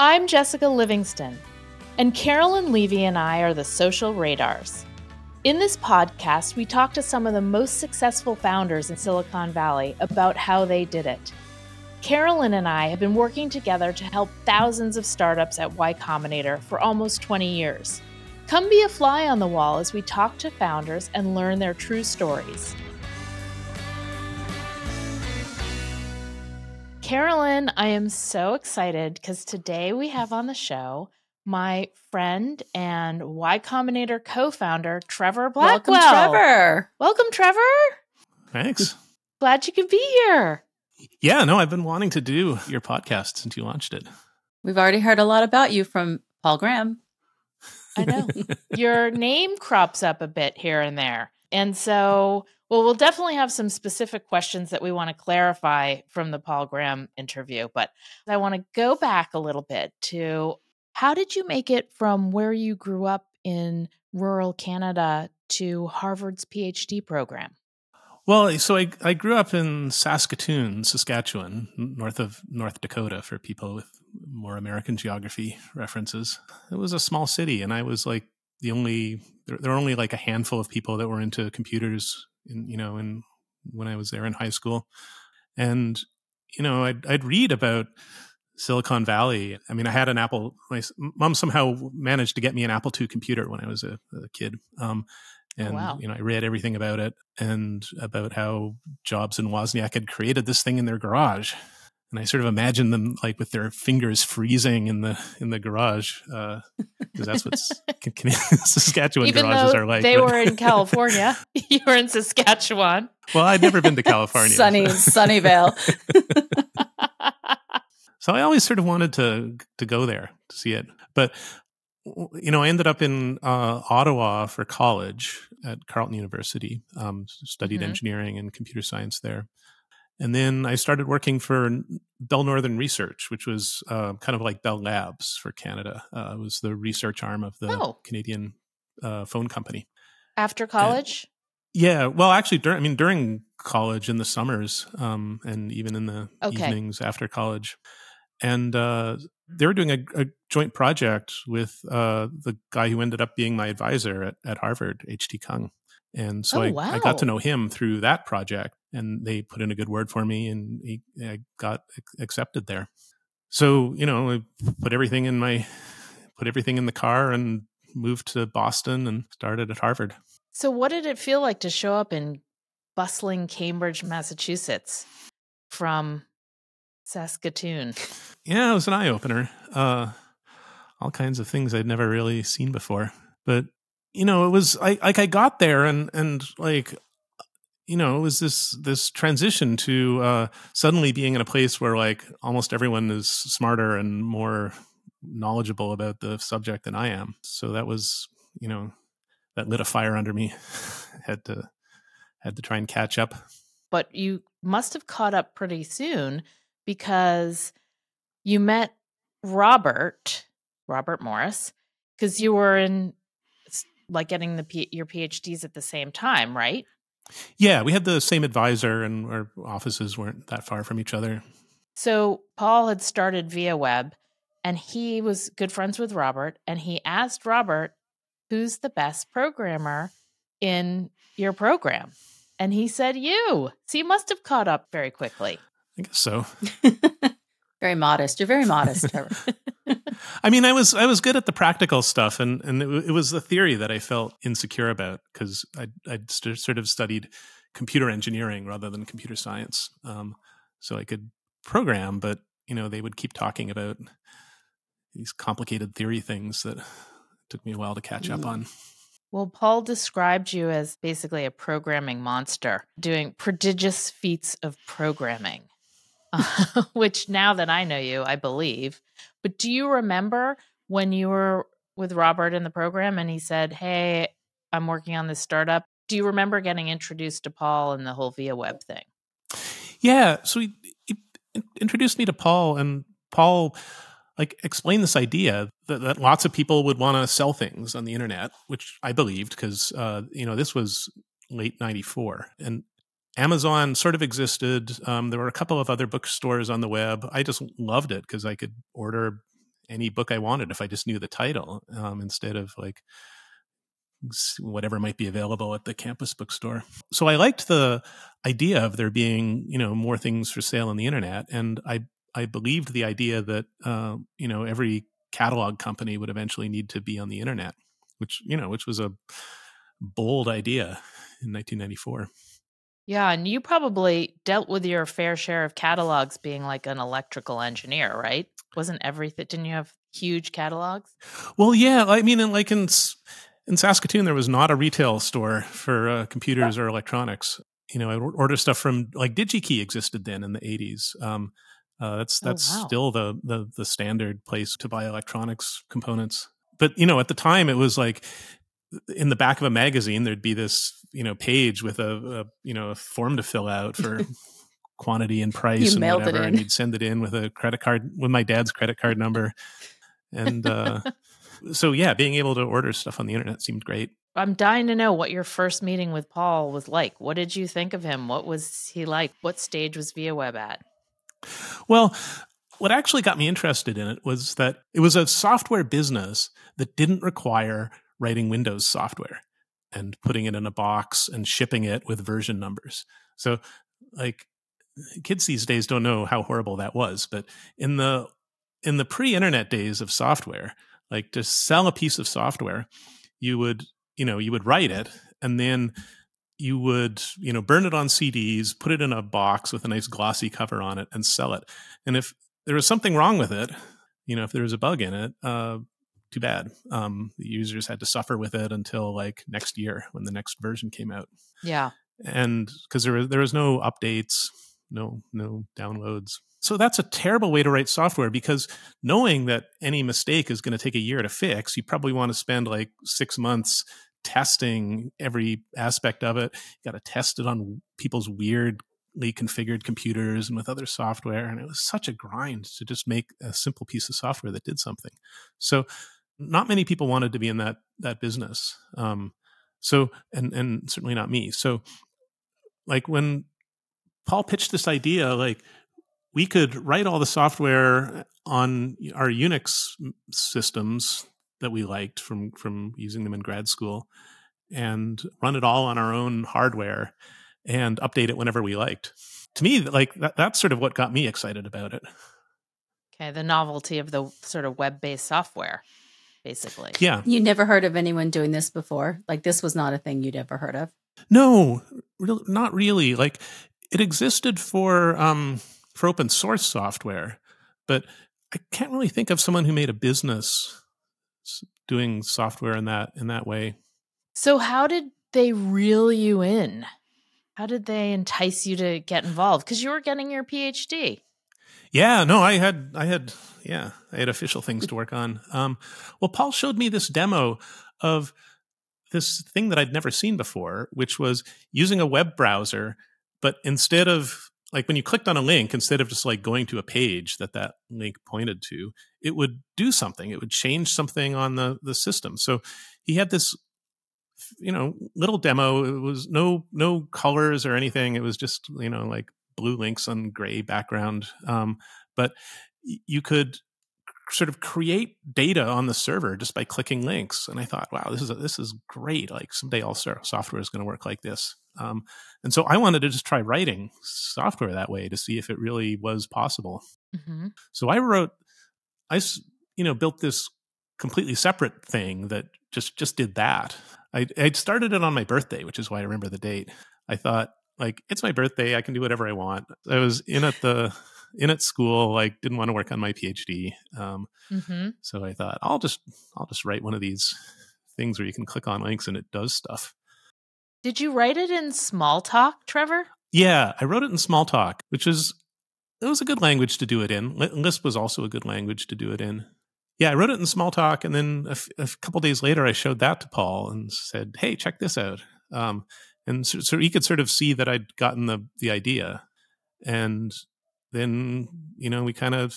I'm Jessica Livingston, and Carolyn Levy and I are the Social Radars. In this podcast, we talk to some of the most successful founders in Silicon Valley about how they did it. Carolyn and I have been working together to help thousands of startups at Y Combinator for almost 20 years. Come be a fly on the wall as we talk to founders and learn their true stories. Carolyn, I am so excited because today we have on the show my friend and Y Combinator co-founder Trevor Blackwell. Welcome, Trevor. Welcome, Trevor. Thanks. Glad you could be here. Yeah, no, I've been wanting to do your podcast since you launched it. We've already heard a lot about you from Paul Graham. I know. Your name crops up a bit here and there. And so, well, we'll definitely have some specific questions that we want to clarify from the Paul Graham interview. But I want to go back a little bit to how did you make it from where you grew up in rural Canada to Harvard's PhD program? Well, eh, so I, I grew up in Saskatoon, Saskatchewan, north of North Dakota for people with more American geography references. It was a small city, and I was like the only there, there were only like a handful of people that were into computers in you know in when I was there in high school, and you know I'd I'd read about Silicon Valley. I mean, I had an Apple. My mom somehow managed to get me an Apple II computer when I was a, a kid. Um, Oh, and wow. you know, I read everything about it and about how Jobs and Wozniak had created this thing in their garage. And I sort of imagine them like with their fingers freezing in the in the garage, because that's what Saskatchewan Even garages are like. they but- were in California, you were in Saskatchewan. well, I'd never been to California, Sunny, Sunnyvale. So I always sort of wanted to to go there to see it, but you know, I ended up in uh, Ottawa for college at Carleton University. Um, studied Mhm. engineering and computer science there, and then I started working for Bell Northern Research, which was uh, kind of like Bell Labs for Canada. Uh, it was the research arm of the Oh. Canadian uh, phone company. After college? Yeah, well, actually, during I mean, during college in the summers, um, and even in the Okay. evenings after college, and uh, they were doing a, a joint project with uh, the guy who ended up being my advisor at, at Harvard, H.T. Kung, and so Oh, I, I got to know him through that project, and they put in a good word for me, and he, I got accepted there. So you know, I put everything in my put everything in the car and moved to Boston and started at Harvard. So, what did it feel like to show up in bustling Cambridge, Massachusetts from Saskatoon? Yeah, it was an eye opener. Uh, all kinds of things I'd never really seen before. But you know, it was I, like I got there and and like you know, it was this this transition to uh, suddenly being in a place where like almost everyone is smarter and more knowledgeable about the subject than I am. So that was you know that lit a fire under me. had to had to try and catch up. But you must have caught up pretty soon because you met Robert, Robert Morris, because you were in like getting the P- your PhDs at the same time, right? Yeah, we had the same advisor, and our offices weren't that far from each other. So Paul had started Viaweb and he was good friends with Robert and he asked Robert, who's the best programmer in your program? And he said, you. So you must have caught up very quickly. I guess so. very modest. You're very modest, Trevor. I mean, I was I was good at the practical stuff, and and it, it was the theory that I felt insecure about because I I'd st- sort of studied computer engineering rather than computer science, um, so I could program, but you know they would keep talking about these complicated theory things that took me a while to catch up Mm. on. Well, Paul described you as basically a programming monster doing prodigious feats of programming, which now that I know you, I believe. But do you remember when you were with Robert in the program and he said, Hey, I'm working on this startup? Do you remember getting introduced to Paul and the whole Viaweb thing? Yeah, so he, he introduced me to Paul, and Paul like explained this idea that, that lots of people would want to sell things on the internet, which I believed because uh, you know this was late '94, and Amazon sort of existed. Um, there were a couple of other bookstores on the web. I just loved it because I could order any book I wanted if I just knew the title um, instead of like whatever might be available at the campus bookstore. So I liked the idea of there being, you know, more things for sale on the internet, and I I believed the idea that uh, you know every catalog company would eventually need to be on the internet, which you know which was a bold idea in 1994. Yeah, and you probably dealt with your fair share of catalogs being like an electrical engineer, right? Wasn't everything? Didn't you have huge catalogs? Well, yeah. I mean, in, like in in Saskatoon, there was not a retail store for uh, computers or electronics. You know, I order stuff from like DigiKey existed then in the eighties. Um, uh, that's oh, that's oh, wow. still the, the the standard place to buy electronics components. But you know, at the time, it was like in the back of a magazine, there'd be this you know page with a, a you know a form to fill out for quantity and price you and whatever, and you'd send it in with a credit card with my dad's credit card number, and. uh so yeah, being able to order stuff on the internet seemed great. I'm dying to know what your first meeting with Paul was like. What did you think of him? What was he like? What stage was ViaWeb at? Well, what actually got me interested in it was that it was a software business that didn't require writing Windows software and putting it in a box and shipping it with version numbers. So, like, kids these days don't know how horrible that was, but in the in the pre-internet days of software, like to sell a piece of software you would you know you would write it and then you would you know burn it on cds put it in a box with a nice glossy cover on it and sell it and if there was something wrong with it you know if there was a bug in it uh too bad um the users had to suffer with it until like next year when the next version came out yeah and because there was there was no updates no no downloads so that's a terrible way to write software because knowing that any mistake is going to take a year to fix, you probably want to spend like six months testing every aspect of it. You got to test it on people's weirdly configured computers and with other software. And it was such a grind to just make a simple piece of software that did something. So not many people wanted to be in that that business. Um, so and and certainly not me. So like when Paul pitched this idea, like we could write all the software on our Unix systems that we liked from from using them in grad school and run it all on our own hardware and update it whenever we liked. To me, like that, that's sort of what got me excited about it. Okay, the novelty of the sort of web-based software, basically. Yeah. You never heard of anyone doing this before? Like this was not a thing you'd ever heard of? No, re- not really. Like it existed for um for open source software, but I can't really think of someone who made a business doing software in that in that way. So how did they reel you in? How did they entice you to get involved? Because you were getting your PhD. Yeah, no, I had, I had, yeah, I had official things to work on. Um, well, Paul showed me this demo of this thing that I'd never seen before, which was using a web browser, but instead of like when you clicked on a link instead of just like going to a page that that link pointed to it would do something. It would change something on the the system. So he had this you know little demo. It was no no colors or anything. It was just you know like blue links on gray background um, but you could sort of create data on the server just by clicking links and i thought wow this is a, this is great like someday all software is going to work like this um, and so I wanted to just try writing software that way to see if it really was possible. Mm-hmm. So I wrote, I you know built this completely separate thing that just just did that. I I started it on my birthday, which is why I remember the date. I thought like it's my birthday, I can do whatever I want. I was in at the in at school, like didn't want to work on my PhD. Um, mm-hmm. So I thought I'll just I'll just write one of these things where you can click on links and it does stuff. Did you write it in Smalltalk, Trevor? Yeah, I wrote it in Smalltalk, which was it was a good language to do it in. Lisp was also a good language to do it in. Yeah, I wrote it in Smalltalk, and then a, f- a couple days later, I showed that to Paul and said, "Hey, check this out." Um, and so, so, he could sort of see that I'd gotten the the idea, and then you know we kind of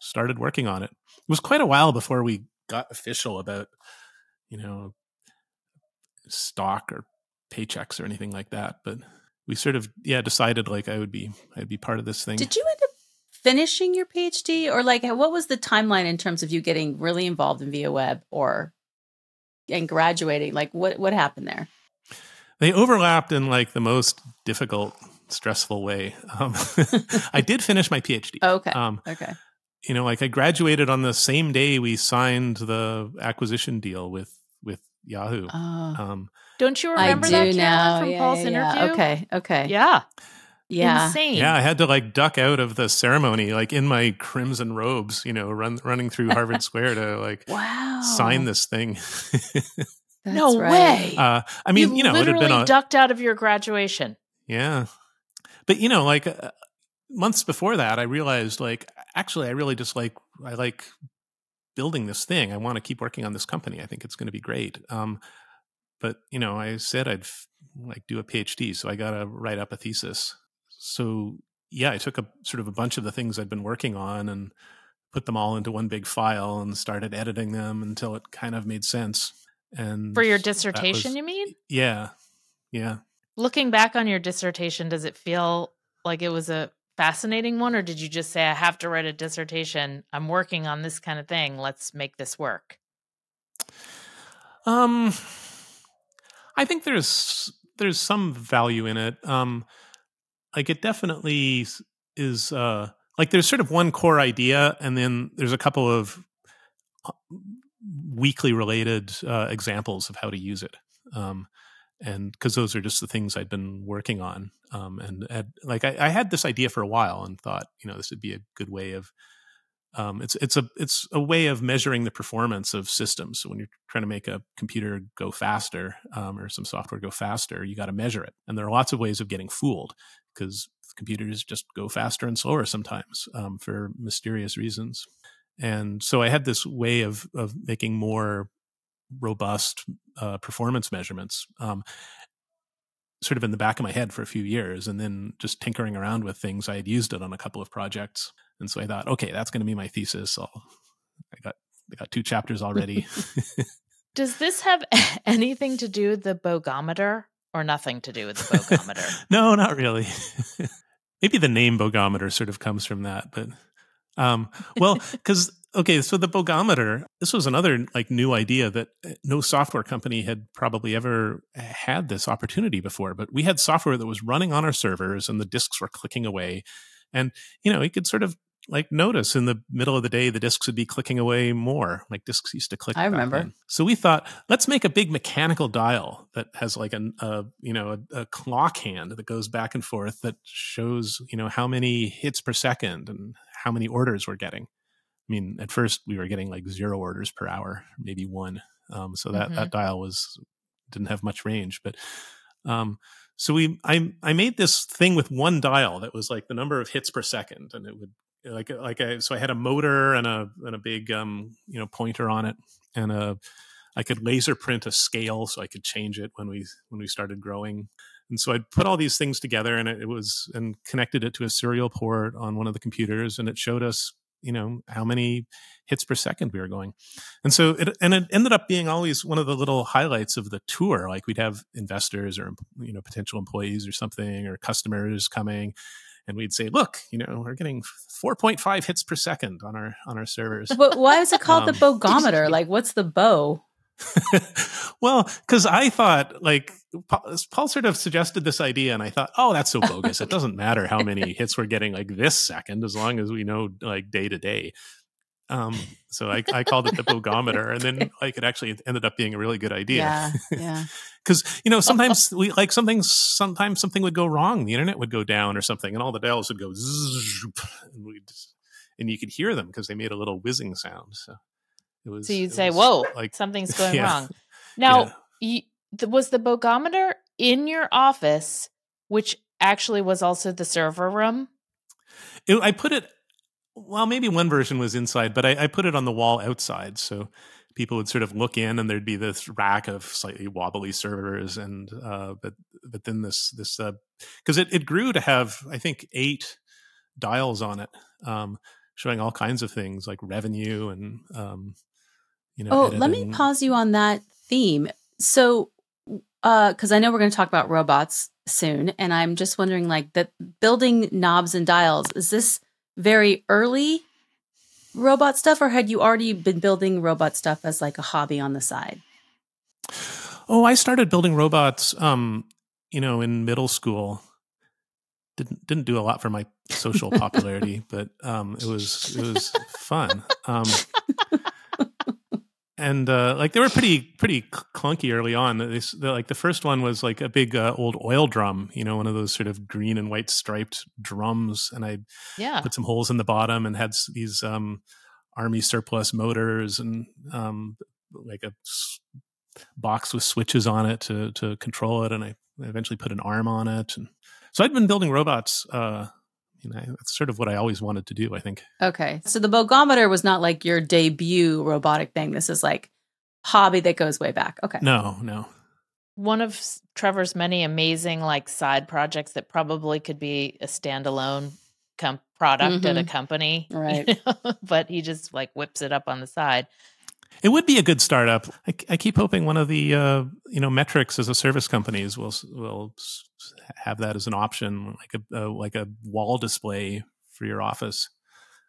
started working on it. It was quite a while before we got official about you know stock or paychecks or anything like that. But we sort of yeah decided like I would be I'd be part of this thing. Did you end up finishing your PhD, or like what was the timeline in terms of you getting really involved in Viaweb or and graduating? Like what what happened there? They overlapped in like the most difficult, stressful way. Um, I did finish my PhD. Oh, okay. Um, okay. You know, like I graduated on the same day we signed the acquisition deal with with Yahoo. Oh, Um, Don't you I remember do that now. from Yeah, Paul's yeah, yeah. interview? Okay. Okay. Yeah. Yeah. Insane. yeah, I had to like duck out of the ceremony, like in my crimson robes, you know, run running through Harvard Square to like Wow. sign this thing. That's no right. way. uh, I mean, you, know, it had literally been a ducked out of your graduation. Yeah. But you know, like uh, months before that, I realized like actually I really just like I like building this thing. I want to keep working on this company. I think it's going to be great. Um but you know, I said I'd f- like do a PhD, so I got to write up a thesis. So yeah, I took a sort of a bunch of the things I'd been working on and put them all into one big file and started editing them until it kind of made sense. And For your dissertation, was- you mean? Yeah. Yeah. Looking back on your dissertation, does it feel like it was a fascinating one, or did you just say, I have to write a dissertation? I'm working on this kind of thing. Let's make this work. Um, I think there's there's some value in it. Um, like it definitely is. Uh, like there's sort of one core idea, and then there's a couple of weakly related uh, examples of how to use it. Um, and because those are just the things I'd been working on. Um, and, and like I, I had this idea for a while and thought, you know, this would be a good way of um, it's it's a it's a way of measuring the performance of systems. So when you're trying to make a computer go faster um, or some software go faster, you got to measure it. And there are lots of ways of getting fooled because computers just go faster and slower sometimes um, for mysterious reasons. And so I had this way of of making more robust uh, performance measurements. Um, sort of in the back of my head for a few years and then just tinkering around with things i had used it on a couple of projects and so i thought okay that's going to be my thesis I'll, i got i got two chapters already Does this have anything to do with the bogometer or nothing to do with the bogometer? no not really maybe the name bogometer sort of comes from that but um well because okay so the bogometer this was another like new idea that uh, no software company had probably ever had this opportunity before but we had software that was running on our servers and the disks were clicking away. And you know you could sort of like notice in the middle of the day the disks would be clicking away more like disks used to click I remember. then. so we thought let's make a big mechanical dial that has like an a you know a, a clock hand that goes back and forth that shows you know how many hits per second and how many orders we're getting i mean at first we were getting like zero orders per hour maybe one um, so that Mhm. that dial was didn't have much range but um, so we I I made this thing with one dial that was like the number of hits per second, and it would like like I so I had a motor and a and a big um you know pointer on it, and a I could laser print a scale so I could change it when we when we started growing. And so I'd put all these things together, and it, it was and connected it to a serial port on one of the computers, and it showed us you know how many hits per second we were going and so it and it ended up being always one of the little highlights of the tour like we'd have investors or you know potential employees or something or customers coming and we'd say look you know we're getting 4.5 hits per second on our on our servers But why is it called the Um, bogometer? Like, what's the bow? well because i thought like paul, paul sort of suggested this idea and i thought oh that's so bogus it doesn't matter how many hits we're getting like this second as long as we know like day to day um so i, I called it the bogometer and then like it actually ended up being a really good idea Yeah. Yeah. because you know sometimes we like something sometimes something would go wrong the internet would go down or something and all the dials would go zzz, and we'd and you could hear them because they made a little whizzing sound so it was So you'd say, "Whoa, like something's going yeah. wrong." Now, Yeah. you, was the bogometer in your office, which actually was also the server room? It, I put it. Well, maybe one version was inside, but I, I put it on the wall outside, so people would sort of look in, and there'd be this rack of slightly wobbly servers, and uh, but but then this this because it it grew to have I think eight dials on it, um, showing all kinds of things like revenue and um, you know. Oh, let me pause you on that theme. So, uh, because I know we're going to talk about robots soon, and I'm just wondering, like, that building knobs and dials is this very early robot stuff, or had you already been building robot stuff as like a hobby on the side? Oh, I started building robots, um, you know, in middle school. Didn't didn't do a lot for my social popularity, but um, it was it was fun. Um, and uh, like they were pretty pretty clunky early on. They, like the first one was like a big uh, old oil drum, you know, one of those sort of green and white striped drums, and I Yeah. put some holes in the bottom and had these um, army surplus motors and um, like a box with switches on it to to control it, and I eventually put an arm on it, and so I'd been building robots. Uh, you know, that's sort of what I always wanted to do. I think. Okay. So the Bogometer was not like your debut robotic thing. This is like hobby that goes way back. Okay. No, no. One of Trevor's many amazing like side projects that probably could be a standalone com- product at a mm-hmm. company. you Right. know, but he just like whips it up on the side. It would be a good startup. I, I keep hoping one of the uh, you know metrics as a service companies will will have that as an option, like a, a like a wall display for your office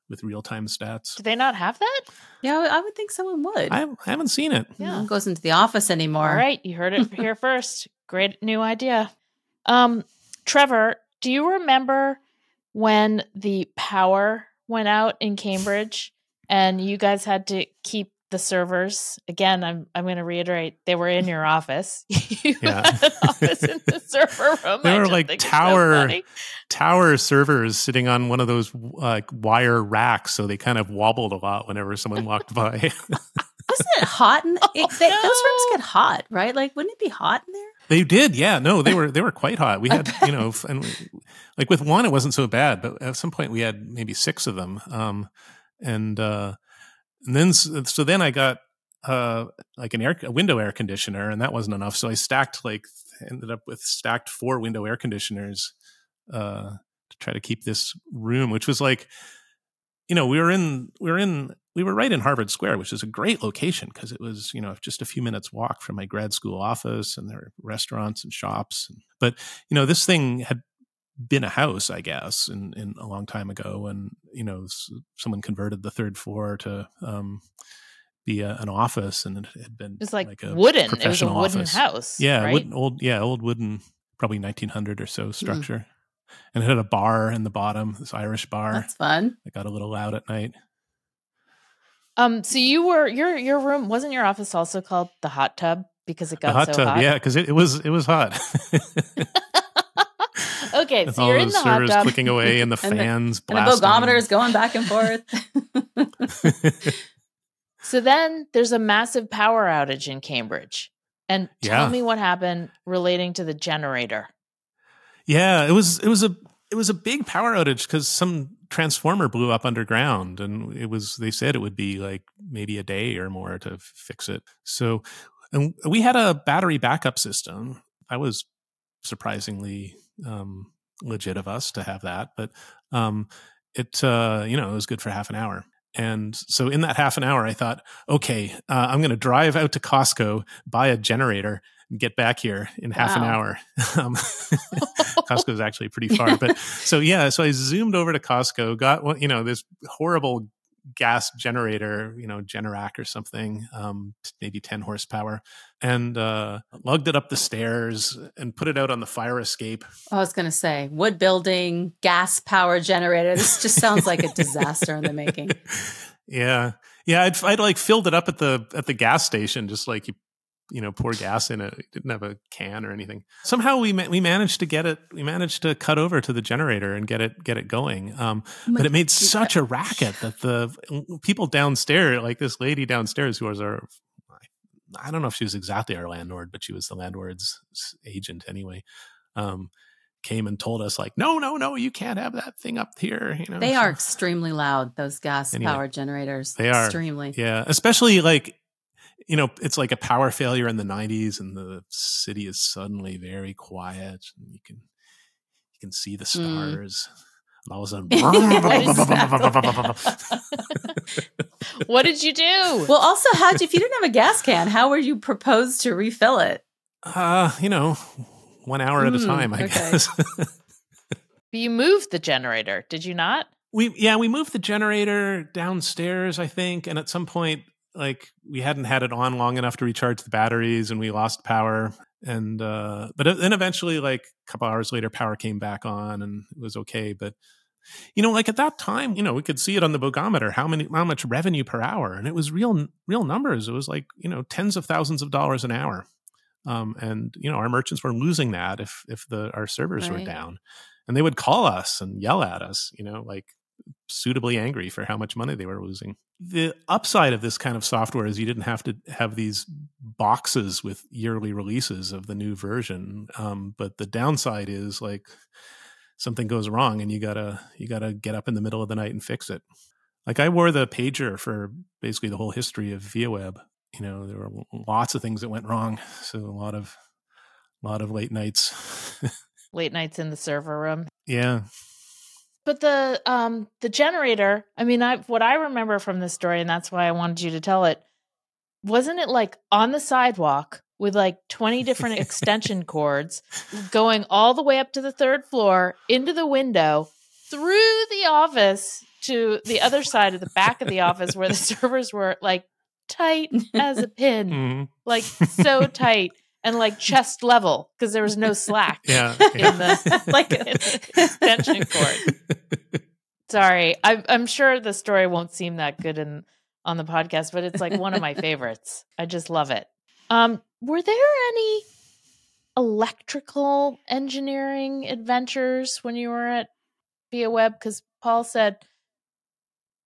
with real time stats. Do they not have that? Yeah, I would think someone would. I, I haven't seen it. No Yeah. one goes into the office anymore. All right, you heard it here first. Great new idea. Um, Trevor, do you remember when the power went out in Cambridge and you guys had to keep the servers? Again, I'm I'm going to reiterate, they were in your office. you Yeah. had an office in the server room. They I were like think so tower- Tower servers sitting on one of those like wire racks, so they kind of wobbled a lot whenever someone walked by. Wasn't it hot? In, it, they, Those rooms get hot, right? Like, wouldn't it be hot in there? They did, yeah. No, they were they were quite hot. We had, you know, and we- like with one, it wasn't so bad, but at some point we had maybe six of them. Um, and uh, and then so then I got uh like an air a window air conditioner, and that wasn't enough. So I stacked like ended up with stacked four window air conditioners uh to try to keep this room, which was like, you know, we were in we were in we were right in Harvard Square, which is a great location because it was, you know, just a few minutes walk from my grad school office and there were restaurants and shops. But, you know, this thing had been a house, I guess, in, in a long time ago. And, you know, someone converted the third floor to um, be a, an office and it had been It was like, a wooden. It was a professional wooden office. house. Yeah, right? wooden, old, yeah, old wooden, probably 1900 or so structure. And it had a bar in the bottom, this Irish bar That's fun. It got a little loud at night. Um, so you were your your room wasn't your office also called the hot tub because it got The hot so tub, hot? yeah, because it, it was it was hot. okay, so you're in the hot servers tub. clicking away and the And the- fans And the bogometer is going back and forth. So then there's a massive power outage in Cambridge. And tell Yeah. me what happened relating to the generator. yeah, it was it was a it was a big power outage because some transformer blew up underground, and it was they said it would be like maybe a day or more to f- fix it. So, and we had a battery backup system. I was surprisingly um, legit of us to have that, but um, it uh, you know it was good for half an hour. And so in that half an hour, I thought, okay, uh, I'm going to drive out to Costco, buy a generator, and get back here in half an hour. Um, Costco is actually pretty far, but so yeah, so I zoomed over to Costco, got one, you know, this horrible gas generator, you know, Generac or something, um, maybe 10 horsepower, and uh, lugged it up the stairs and put it out on the fire escape. I was going to say wood building, gas power generator. This just sounds like a disaster in the making. Yeah, yeah, I'd, I'd like filled it up at the at the gas station, just like you you know pour gas in it. It didn't have a can or anything. Somehow we ma- we managed to get it. We managed to cut over to the generator and get it get it going. Um, but it made such a racket that the people downstairs, like this lady downstairs, who was our I don't know if she was exactly our landlord, but she was the landlord's agent anyway. Um, came and told us like, no, no, no, you can't have that thing up here. You know, They are extremely loud, those gas Anyway, powered generators. they are. Extremely. Yeah, especially like you know, it's like a power failure in the '90s, and the city is suddenly very quiet, and you can you can see the Mm. stars. And all of a sudden, what did you do? Well, also, how would you, if you didn't have a gas can, how were you proposed to refill it? uh, you know, one hour at a Mm, time, I okay. guess. you moved the generator, did you not? We yeah, we moved the generator downstairs, I think, and at some point like we hadn't had it on long enough to recharge the batteries and we lost power. And uh but then eventually like a couple hours later power came back on and it was okay. But you know like at that time you know we could see it on the bogometer how many how much revenue per hour. And it was real real numbers. It was like you know tens of thousands of dollars an hour. Um, and you know our merchants were losing that if if the our servers Right. were down. And they would call us and yell at us you know like suitably angry for how much money they were losing. The upside of this kind of software is you didn't have to have these boxes with yearly releases of the new version um, but the downside is like something goes wrong and you gotta you gotta get up in the middle of the night and fix it. Like i wore the pager for basically the whole history of viaweb. You know there were lots of things that went wrong so a lot of a lot of late nights. Late nights in the server room. yeah But the um the generator, I mean, I what I remember from this story, and that's why I wanted you to tell it, wasn't it like on the sidewalk with like 20 different extension cords going all the way up to the third floor, into the window, through the office to the other side of the back of the office where the servers were like tight as a pin, Mhm. like so tight and like chest level because there was no slack yeah, in the Like- in the extension cord. Sorry, I, I'm sure the story won't seem that good in on the podcast, but it's like one of my favorites. I just love it. Um, were there any electrical engineering adventures when you were at Viaweb? Because Paul said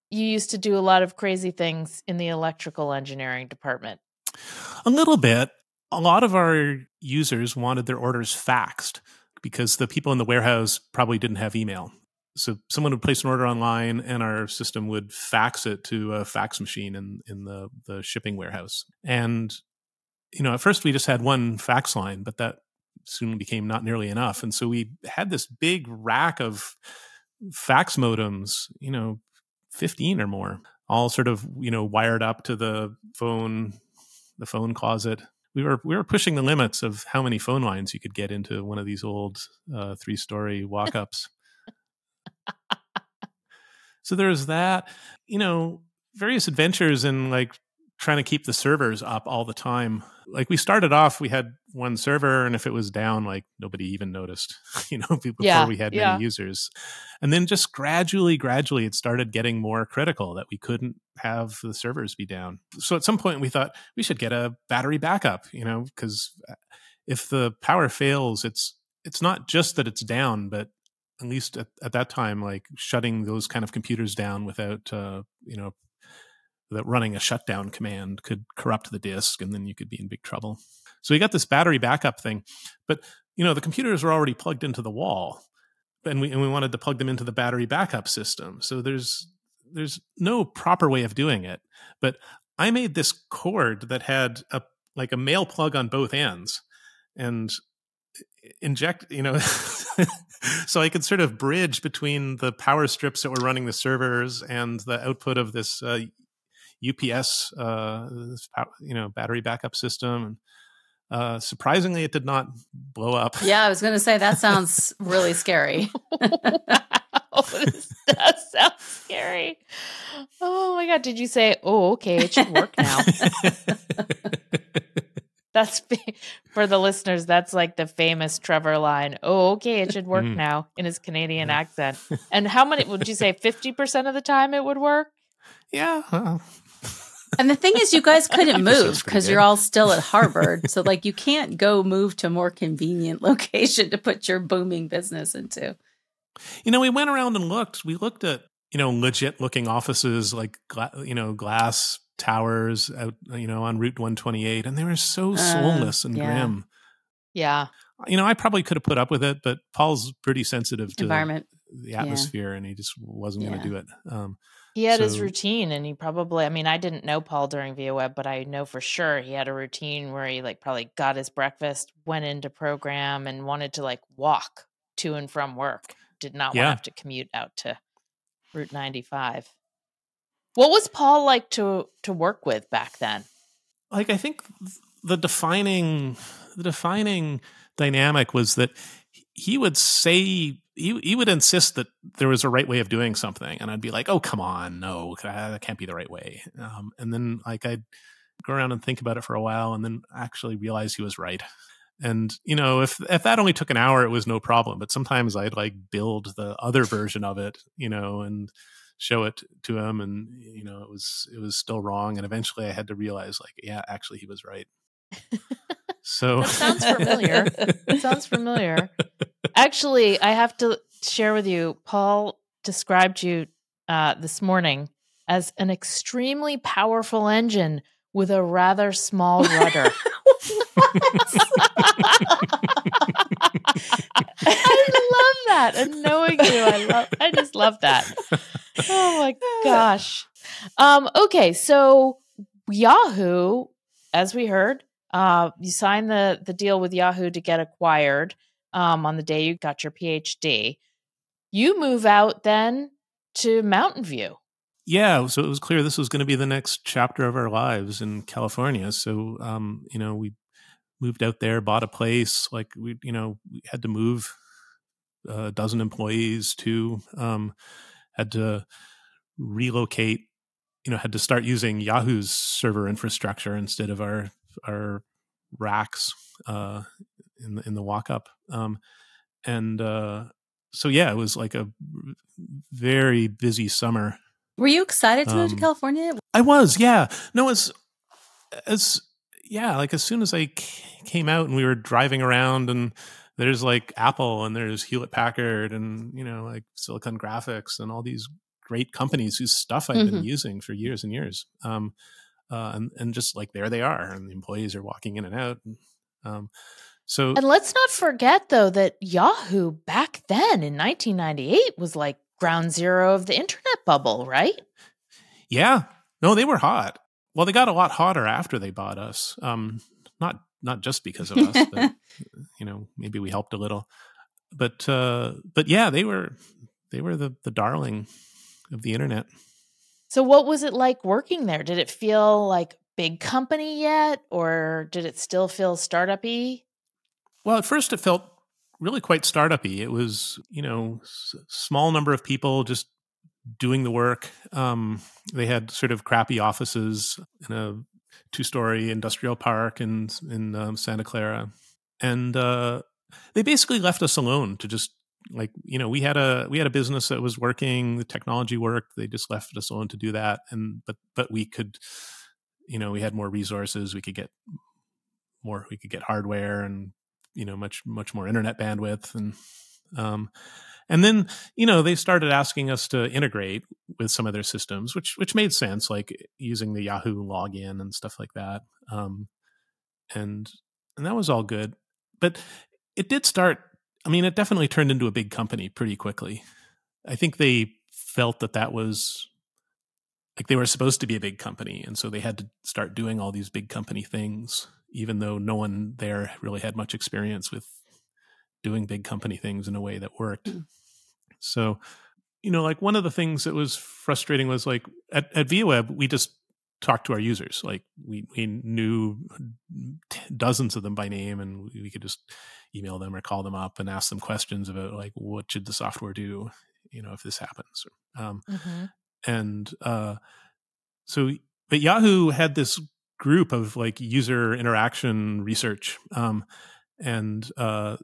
you used to do a lot of crazy things in the electrical engineering department. A little bit. A lot of our users wanted their orders faxed because the people in the warehouse probably didn't have email. So someone would place an order online and our system would fax it to a fax machine in, in the, the shipping warehouse. And, you know, at first we just had one fax line, but that soon became not nearly enough. And so we had this big rack of fax modems, you know, 15 or more, all sort of, you know, wired up to the phone, the phone closet. We were we were pushing the limits of how many phone lines you could get into one of these old uh, three story walk ups. so there's that, you know, various adventures in like trying to keep the servers up all the time. Like we started off, we had one server, and if it was down, like nobody even noticed, you know, before Yeah, we had yeah. many users. And then just gradually, gradually, it started getting more critical that we couldn't have the servers be down. So at some point, we thought we should get a battery backup, you know, because if the power fails, it's it's not just that it's down, but at least at, at that time, like shutting those kind of computers down without, uh, you know, that running a shutdown command could corrupt the disk, and then you could be in big trouble. So we got this battery backup thing, but you know the computers were already plugged into the wall, and we and we wanted to plug them into the battery backup system. So there's there's no proper way of doing it. But I made this cord that had a like a male plug on both ends, and inject you know so i could sort of bridge between the power strips that were running the servers and the output of this uh, ups uh, you know battery backup system and uh, surprisingly it did not blow up Yeah, I was going to say that sounds really scary. wow, this does sound scary. Oh my god! Did you say? Oh, okay, it should work now. That's for the listeners. That's like the famous Trevor line. Oh, okay, it should work Mm. now in his Canadian accent. And how many would you say? Fifty percent of the time it would work. yeah well, And the thing is, you guys couldn't move because you're all still at Harvard. so, like, you can't go move to a more convenient location to put your booming business into. you know we went around and looked we looked at you know legit looking offices like gla- you know glass towers out you know on route 128 and they were so Uh, soulless and yeah. grim Yeah, you know i probably could have put up with it but paul's pretty sensitive to Environment. the atmosphere and he just wasn't going Yeah. to do it um he had his routine, and he probably. I mean, I didn't know Paul during Viaweb, but I know for sure he had a routine where he like probably got his breakfast, went into program, and wanted to like walk to and from work. Did not want to have to commute out to Route 95. What was Paul like to to work with back then? like i think the defining the defining dynamic was that he would say he he would insist that there was a right way of doing something, and I'd be like, "Oh, come on, no, that can't be the right way." Um, and then like I'd go around and think about it for a while, and then actually realize he was right. And you know, if if that only took an hour, it was no problem. But sometimes I'd like build the other version of it, you know, and show it to him, and you know, it was it was still wrong. And eventually, I had to realize, like, yeah, actually, he was right. So that sounds familiar. sounds familiar. Actually, I have to share with you. Paul described you uh, this morning as an extremely powerful engine with a rather small rudder. I love that. And knowing you, I love I just love that. Oh my gosh. Um, okay, so Yahoo, as we heard, uh, you signed the the deal with Yahoo to get acquired um, on the day you got your PhD. You move out then to Mountain View. Yeah, so it was clear this was going to be the next chapter of our lives in California. So, um, you know, we moved out there, bought a place. Like we, you know, we had to move a dozen employees to, um, had to relocate. You know, had to start using Yahoo's server infrastructure instead of our our racks uh, in the in the walk up. Um, and uh, so yeah, it was like a very busy summer were you excited to um, move to California? I was, yeah. No, as as yeah, like as soon as I came out and we were driving around and there's like Apple and there's Hewlett Packard and you know like Silicon Graphics and all these great companies whose stuff I've mm-hmm. been using for years and years. Um, uh, and and just like there they are, and the employees are walking in and out. And, um, so and let's not forget though that Yahoo back then in 1998 was like ground zero of the internet bubble, right? Yeah. No, they were hot. Well, they got a lot hotter after they bought us. Um, not not just because of us, but you know, maybe we helped a little. But uh, but yeah, they were they were the the darling of the internet. So what was it like working there? Did it feel like big company yet or did it still feel startup-y? Well, at first it felt really quite startupy. It was, you know, small number of people just doing the work. Um, they had sort of crappy offices in a two-story industrial park in in um, Santa Clara, and uh, they basically left us alone to just like you know we had a we had a business that was working. The technology worked. They just left us alone to do that. And but but we could you know we had more resources. We could get more. We could get hardware and you know much much more internet bandwidth and um, and then you know they started asking us to integrate with some of their systems which which made sense like using the yahoo login and stuff like that um, and and that was all good. But it did start i mean it definitely turned into a big company pretty quickly. I think they felt that that was like they were supposed to be a big company and so they had to start doing all these big company things even though no one there really had much experience with doing big company things in a way that worked. Mm. So, you know, like one of the things that was frustrating was like at, at ViaWeb, we just talked to our users. Like we, we knew dozens of them by name and we could just email them or call them up and ask them questions about like, what should the software do? You know, if this happens. Um, mm-hmm. And uh, so, but Yahoo had this group of like user interaction research um, and uh,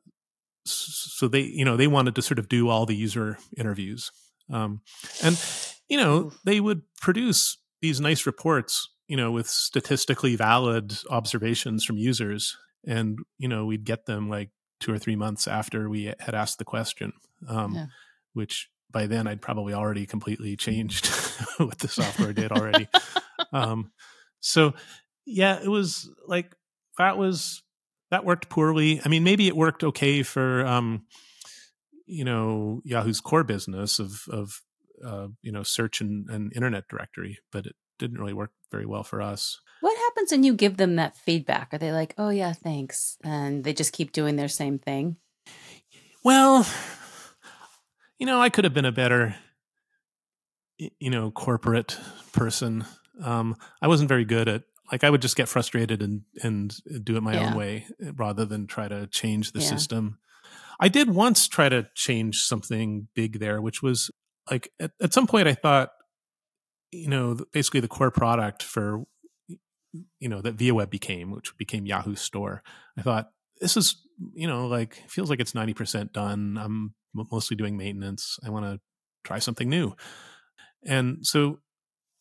so they you know they wanted to sort of do all the user interviews um, and you know they would produce these nice reports you know with statistically valid observations from users and you know we'd get them like two or three months after we had asked the question um, yeah. which by then i'd probably already completely changed what the software did already um, so yeah, it was like that was that worked poorly. I mean, maybe it worked okay for um, you know Yahoo's core business of of uh, you know search and, and internet directory, but it didn't really work very well for us. What happens when you give them that feedback? Are they like, "Oh yeah, thanks," and they just keep doing their same thing? Well, you know, I could have been a better you know corporate person. Um, I wasn't very good at like I would just get frustrated and and do it my yeah. own way eh, rather than try to change the yeah. system. I did once try to change something big there, which was like at, at some point I thought, you know, basically the core product for, you know, that ViaWeb became, which became Yahoo Store. I thought this is, you know, like feels like it's 90% done. I'm mostly doing maintenance. I want to try something new. And so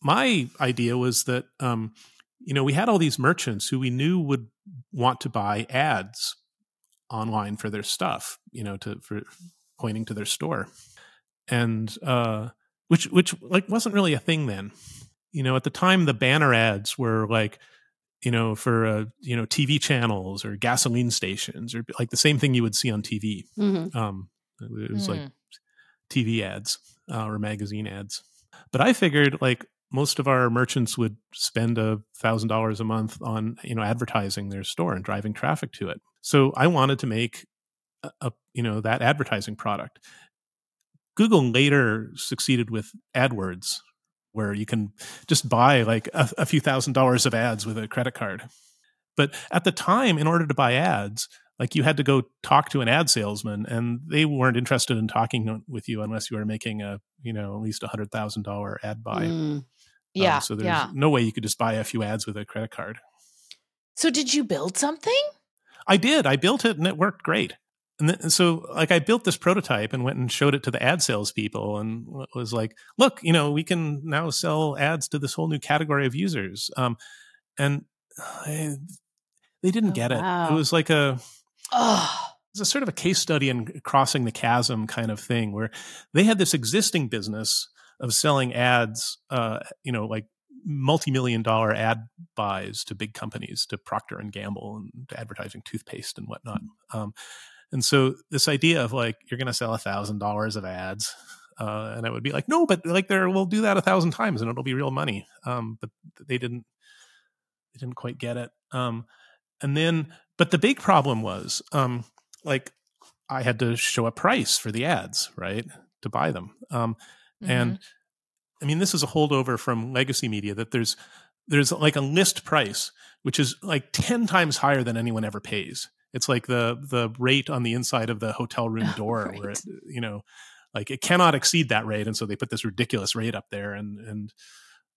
my idea was that, um, you know, we had all these merchants who we knew would want to buy ads online for their stuff, you know, to for pointing to their store, and uh, which which like wasn't really a thing then. You know, at the time, the banner ads were like, you know, for uh, you know TV channels or gasoline stations or like the same thing you would see on TV. Mm-hmm. Um, it was mm. like TV ads uh, or magazine ads. But I figured like most of our merchants would spend a thousand dollars a month on you know advertising their store and driving traffic to it. So i wanted to make a, a, you know that advertising product. Google later succeeded with adwords where you can just buy like a, a few thousand dollars of ads with a credit card. But at the time in order to buy ads like you had to go talk to an ad salesman and they weren't interested in talking with you unless you were making a you know at least a hundred thousand dollar ad buy. Mm. Um, yeah. Um, so there's yeah. no way you could just buy a few ads with a credit card. So did you build something? I did. I built it and it worked great. And, then, and so, like, I built this prototype and went and showed it to the ad salespeople and was like, "Look, you know, we can now sell ads to this whole new category of users." Um, and I, they didn't oh, get it. Wow. It was like a, oh. it was a sort of a case study in crossing the chasm kind of thing, where they had this existing business of selling ads, uh, you know, like multi-million dollar ad buys to big companies, to Procter and Gamble, and to advertising toothpaste and whatnot. Um, and so this idea of like you're going to sell a thousand dollars of ads, uh, and I would be like, no, but like there, we'll do that a thousand times and it'll be real money. Um, but they didn't, they didn't quite get it. Um, and then, but the big problem was, um, like I had to show a price for the ads, right, to buy them. Mm-hmm. And I mean, this is a holdover from legacy media that there's there's like a list price, which is like 10 times higher than anyone ever pays. It's like the the rate on the inside of the hotel room door right. where it, you know, like it cannot exceed that rate. And so they put this ridiculous rate up there and and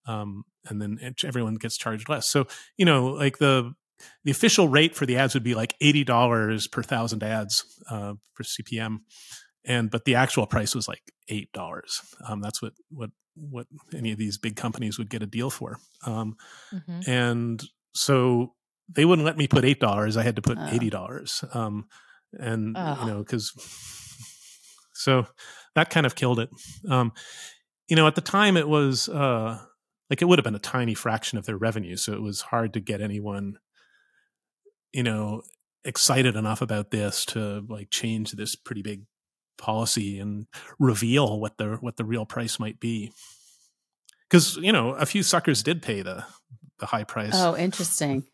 um and then it, everyone gets charged less. So, you know, like the the official rate for the ads would be like $80 per thousand ads uh, for CPM and but the actual price was like eight dollars. Um, that's what what what any of these big companies would get a deal for. Um, mm-hmm. And so they wouldn't let me put eight dollars. I had to put oh. eighty dollars. Um, and oh. you know because so that kind of killed it. Um, you know, at the time it was uh, like it would have been a tiny fraction of their revenue, so it was hard to get anyone, you know, excited enough about this to like change this pretty big policy and reveal what the what the real price might be. Because you know, a few suckers did pay the the high price. Oh, interesting.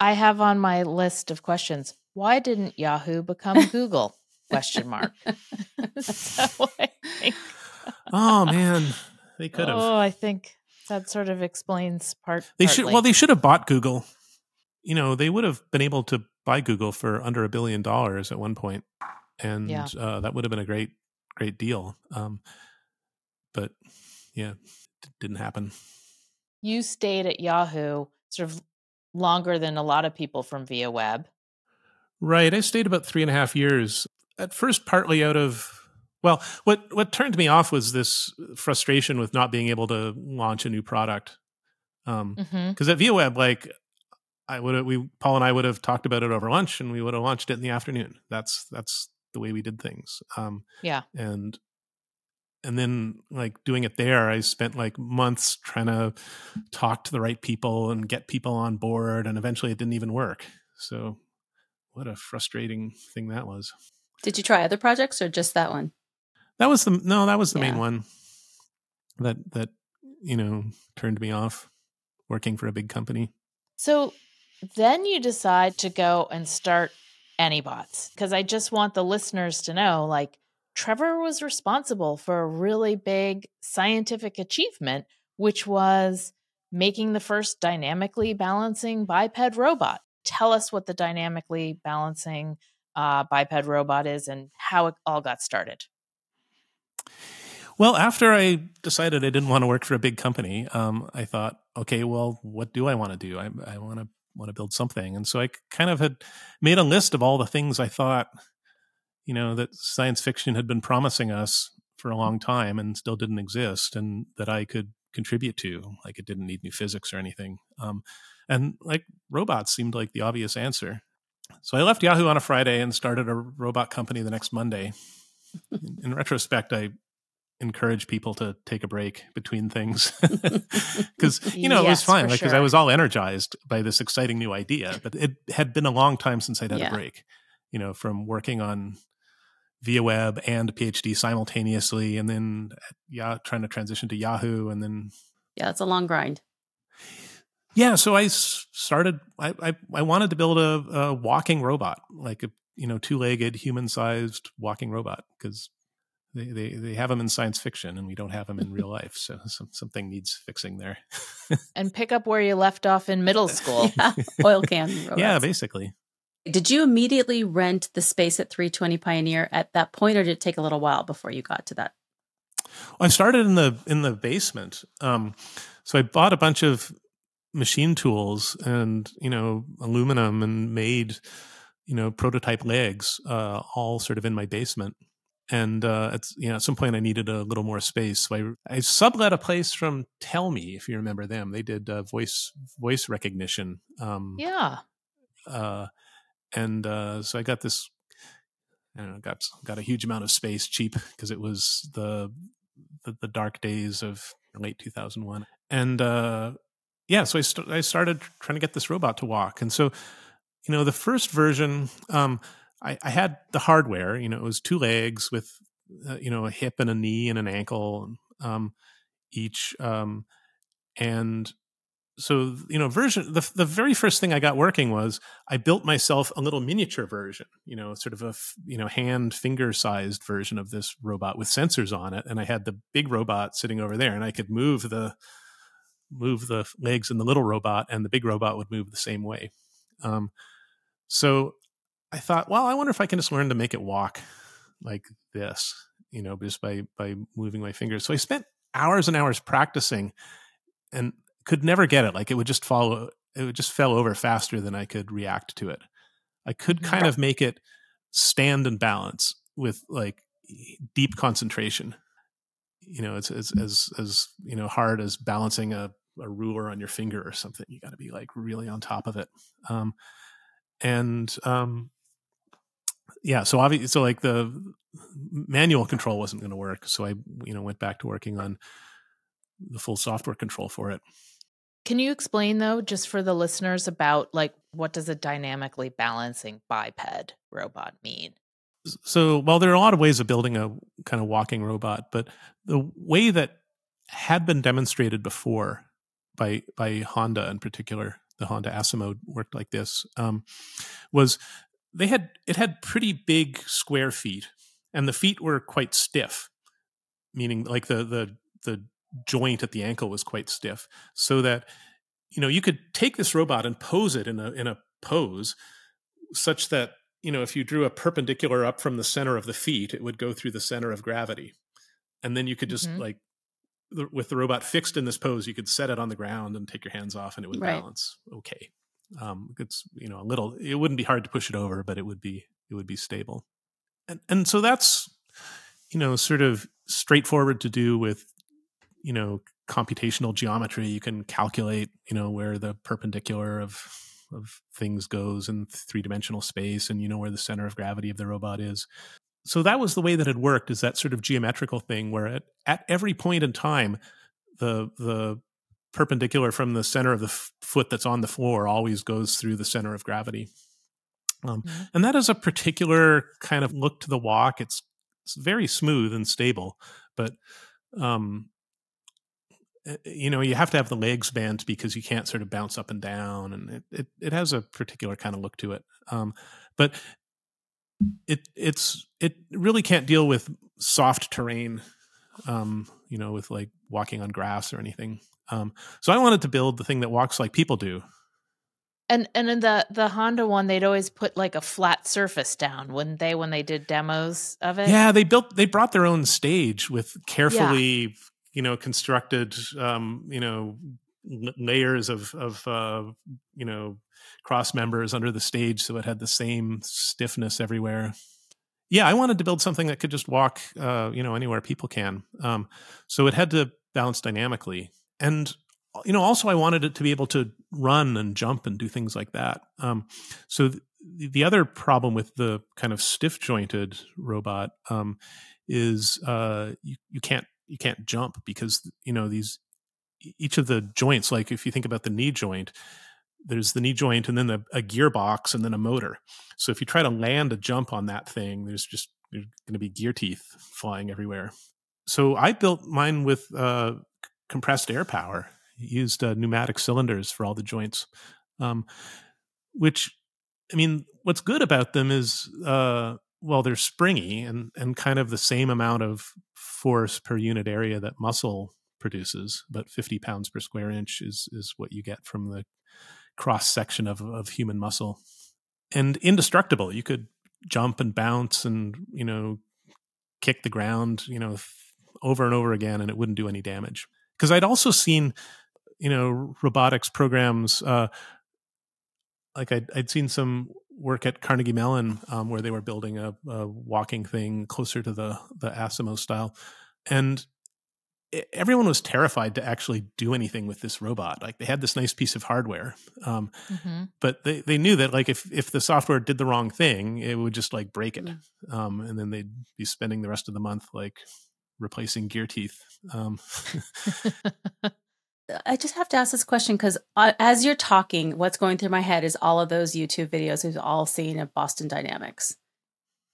I have on my list of questions. Why didn't Yahoo become Google? Question mark. oh man, they could have. Oh, I think that sort of explains part. They partly. should. Well, they should have bought Google. You know, they would have been able to buy Google for under a billion dollars at one point and yeah. uh, that would have been a great great deal. Um, but yeah, it didn't happen. You stayed at Yahoo sort of longer than a lot of people from Viaweb. Right, I stayed about three and a half years. At first, partly out of well, what what turned me off was this frustration with not being able to launch a new product. Because um, mm-hmm. at Viaweb, like I would we Paul and I would have talked about it over lunch, and we would have launched it in the afternoon. That's that's the way we did things. Um, yeah. And and then like doing it there, I spent like months trying to talk to the right people and get people on board, and eventually it didn't even work. So what a frustrating thing that was. Did you try other projects or just that one? That was the no, that was the yeah. main one. That that you know turned me off working for a big company. So then you decide to go and start Anybots because I just want the listeners to know like Trevor was responsible for a really big scientific achievement, which was making the first dynamically balancing biped robot. Tell us what the dynamically balancing uh, biped robot is and how it all got started. Well, after I decided I didn't want to work for a big company, um, I thought, okay, well, what do I want to do? I, I want to want to build something, and so I kind of had made a list of all the things I thought, you know, that science fiction had been promising us for a long time and still didn't exist, and that I could contribute to. Like it didn't need new physics or anything, um, and like robots seemed like the obvious answer. So I left Yahoo on a Friday and started a robot company the next Monday. in, in retrospect, I encourage people to take a break between things because you know yes, it was fine like because sure. i was all energized by this exciting new idea but it had been a long time since i'd had yeah. a break you know from working on Viaweb and phd simultaneously and then yeah trying to transition to yahoo and then yeah it's a long grind yeah so i started i i, I wanted to build a, a walking robot like a you know two-legged human-sized walking robot because they, they they have them in science fiction and we don't have them in real life so some, something needs fixing there. And pick up where you left off in middle school. Yeah. oil can robots. yeah basically. Did you immediately rent the space at 320 pioneer at that point or did it take a little while before you got to that? I started in the in the basement um, so i bought a bunch of machine tools and you know aluminum and made you know prototype legs uh, all sort of in my basement and uh, at you know at some point I needed a little more space, so I I sublet a place from Tellme, if you remember them. They did uh, voice voice recognition. Um, yeah. Uh, and uh, so I got this. I don't know, got got a huge amount of space cheap because it was the, the, the dark days of late 2001, and uh, yeah, so I st- I started trying to get this robot to walk, and so you know the first version. Um, I, I had the hardware. You know, it was two legs with uh, you know a hip and a knee and an ankle um, each, um, and so you know version the the very first thing I got working was I built myself a little miniature version, you know, sort of a you know hand finger sized version of this robot with sensors on it, and I had the big robot sitting over there, and I could move the move the legs in the little robot, and the big robot would move the same way. Um, so I thought, well, I wonder if I can just learn to make it walk like this, you know, just by by moving my fingers. So I spent hours and hours practicing and could never get it. Like it would just follow it would just fell over faster than I could react to it. I could mm-hmm. kind of make it stand and balance with like deep concentration. You know, it's as as as you know hard as balancing a, a ruler on your finger or something. You got to be like really on top of it. Um, and um, yeah, so obviously, so like the manual control wasn't going to work, so I you know went back to working on the full software control for it. Can you explain though, just for the listeners, about like what does a dynamically balancing biped robot mean? So, well, there are a lot of ways of building a kind of walking robot, but the way that had been demonstrated before by by Honda in particular, the Honda Asimo worked like this, um, was they had it had pretty big square feet, and the feet were quite stiff, meaning like the the the joint at the ankle was quite stiff, so that you know you could take this robot and pose it in a in a pose such that you know if you drew a perpendicular up from the center of the feet, it would go through the center of gravity, and then you could just mm-hmm. like with the robot fixed in this pose, you could set it on the ground and take your hands off, and it would right. balance okay. Um, it's you know a little. It wouldn't be hard to push it over, but it would be it would be stable, and and so that's you know sort of straightforward to do with you know computational geometry. You can calculate you know where the perpendicular of of things goes in three dimensional space, and you know where the center of gravity of the robot is. So that was the way that it worked. Is that sort of geometrical thing where at, at every point in time, the the perpendicular from the center of the f- foot that's on the floor always goes through the center of gravity. Um, mm-hmm. And that is a particular kind of look to the walk. It's it's very smooth and stable, but um, eh, eh, you know you have to have the legs bent because you can't sort of bounce up and down, and it it, it has a particular kind of look to it. Um, but it it's it really can't deal with soft terrain, um, you know, with like walking on grass or anything. Um, so I wanted to build the thing that walks like people do. And and in the the Honda one, they'd always put like a flat surface down, wouldn't they, when they did demos of it? Yeah, they built they brought their own stage with carefully, you know, constructed um, you know, layers of of uh, you know, cross members under the stage so it had the same stiffness everywhere. Yeah, I wanted to build something that could just walk uh, you know, anywhere people can. Um, so it had to balance dynamically. And you know, also I wanted it to be able to run and jump and do things like that. Um, so th- the other problem with the kind of stiff jointed robot um, is uh, you, you can't you can't jump because you know these each of the joints. Like if you think about the knee joint, there's the knee joint and then the, a gearbox and then a motor. So if you try to land a jump on that thing, there's just there's going to be gear teeth flying everywhere. So I built mine with uh, compressed air power used uh, pneumatic cylinders for all the joints, um, which I mean, what's good about them is uh, well, they're springy and and kind of the same amount of force per unit area that muscle produces, but 50 pounds per square inch is is what you get from the cross section of of human muscle, and indestructible. You could jump and bounce and you know kick the ground, you know, over and over again, and it wouldn't do any damage. Because I'd also seen you know robotics programs uh, like I'd, I'd seen some work at Carnegie Mellon um, where they were building a, a, walking thing closer to the the Asimo style, and everyone was terrified to actually do anything with this robot. Like they had this nice piece of hardware, um, mm-hmm. but they, they knew that like if if the software did the wrong thing, it would just like break it, mm-hmm. um, and then they'd be spending the rest of the month like replacing gear teeth. Um, I just have to ask this question because uh, as you're talking, what's going through my head is all of those YouTube videos we've all seen of Boston Dynamics,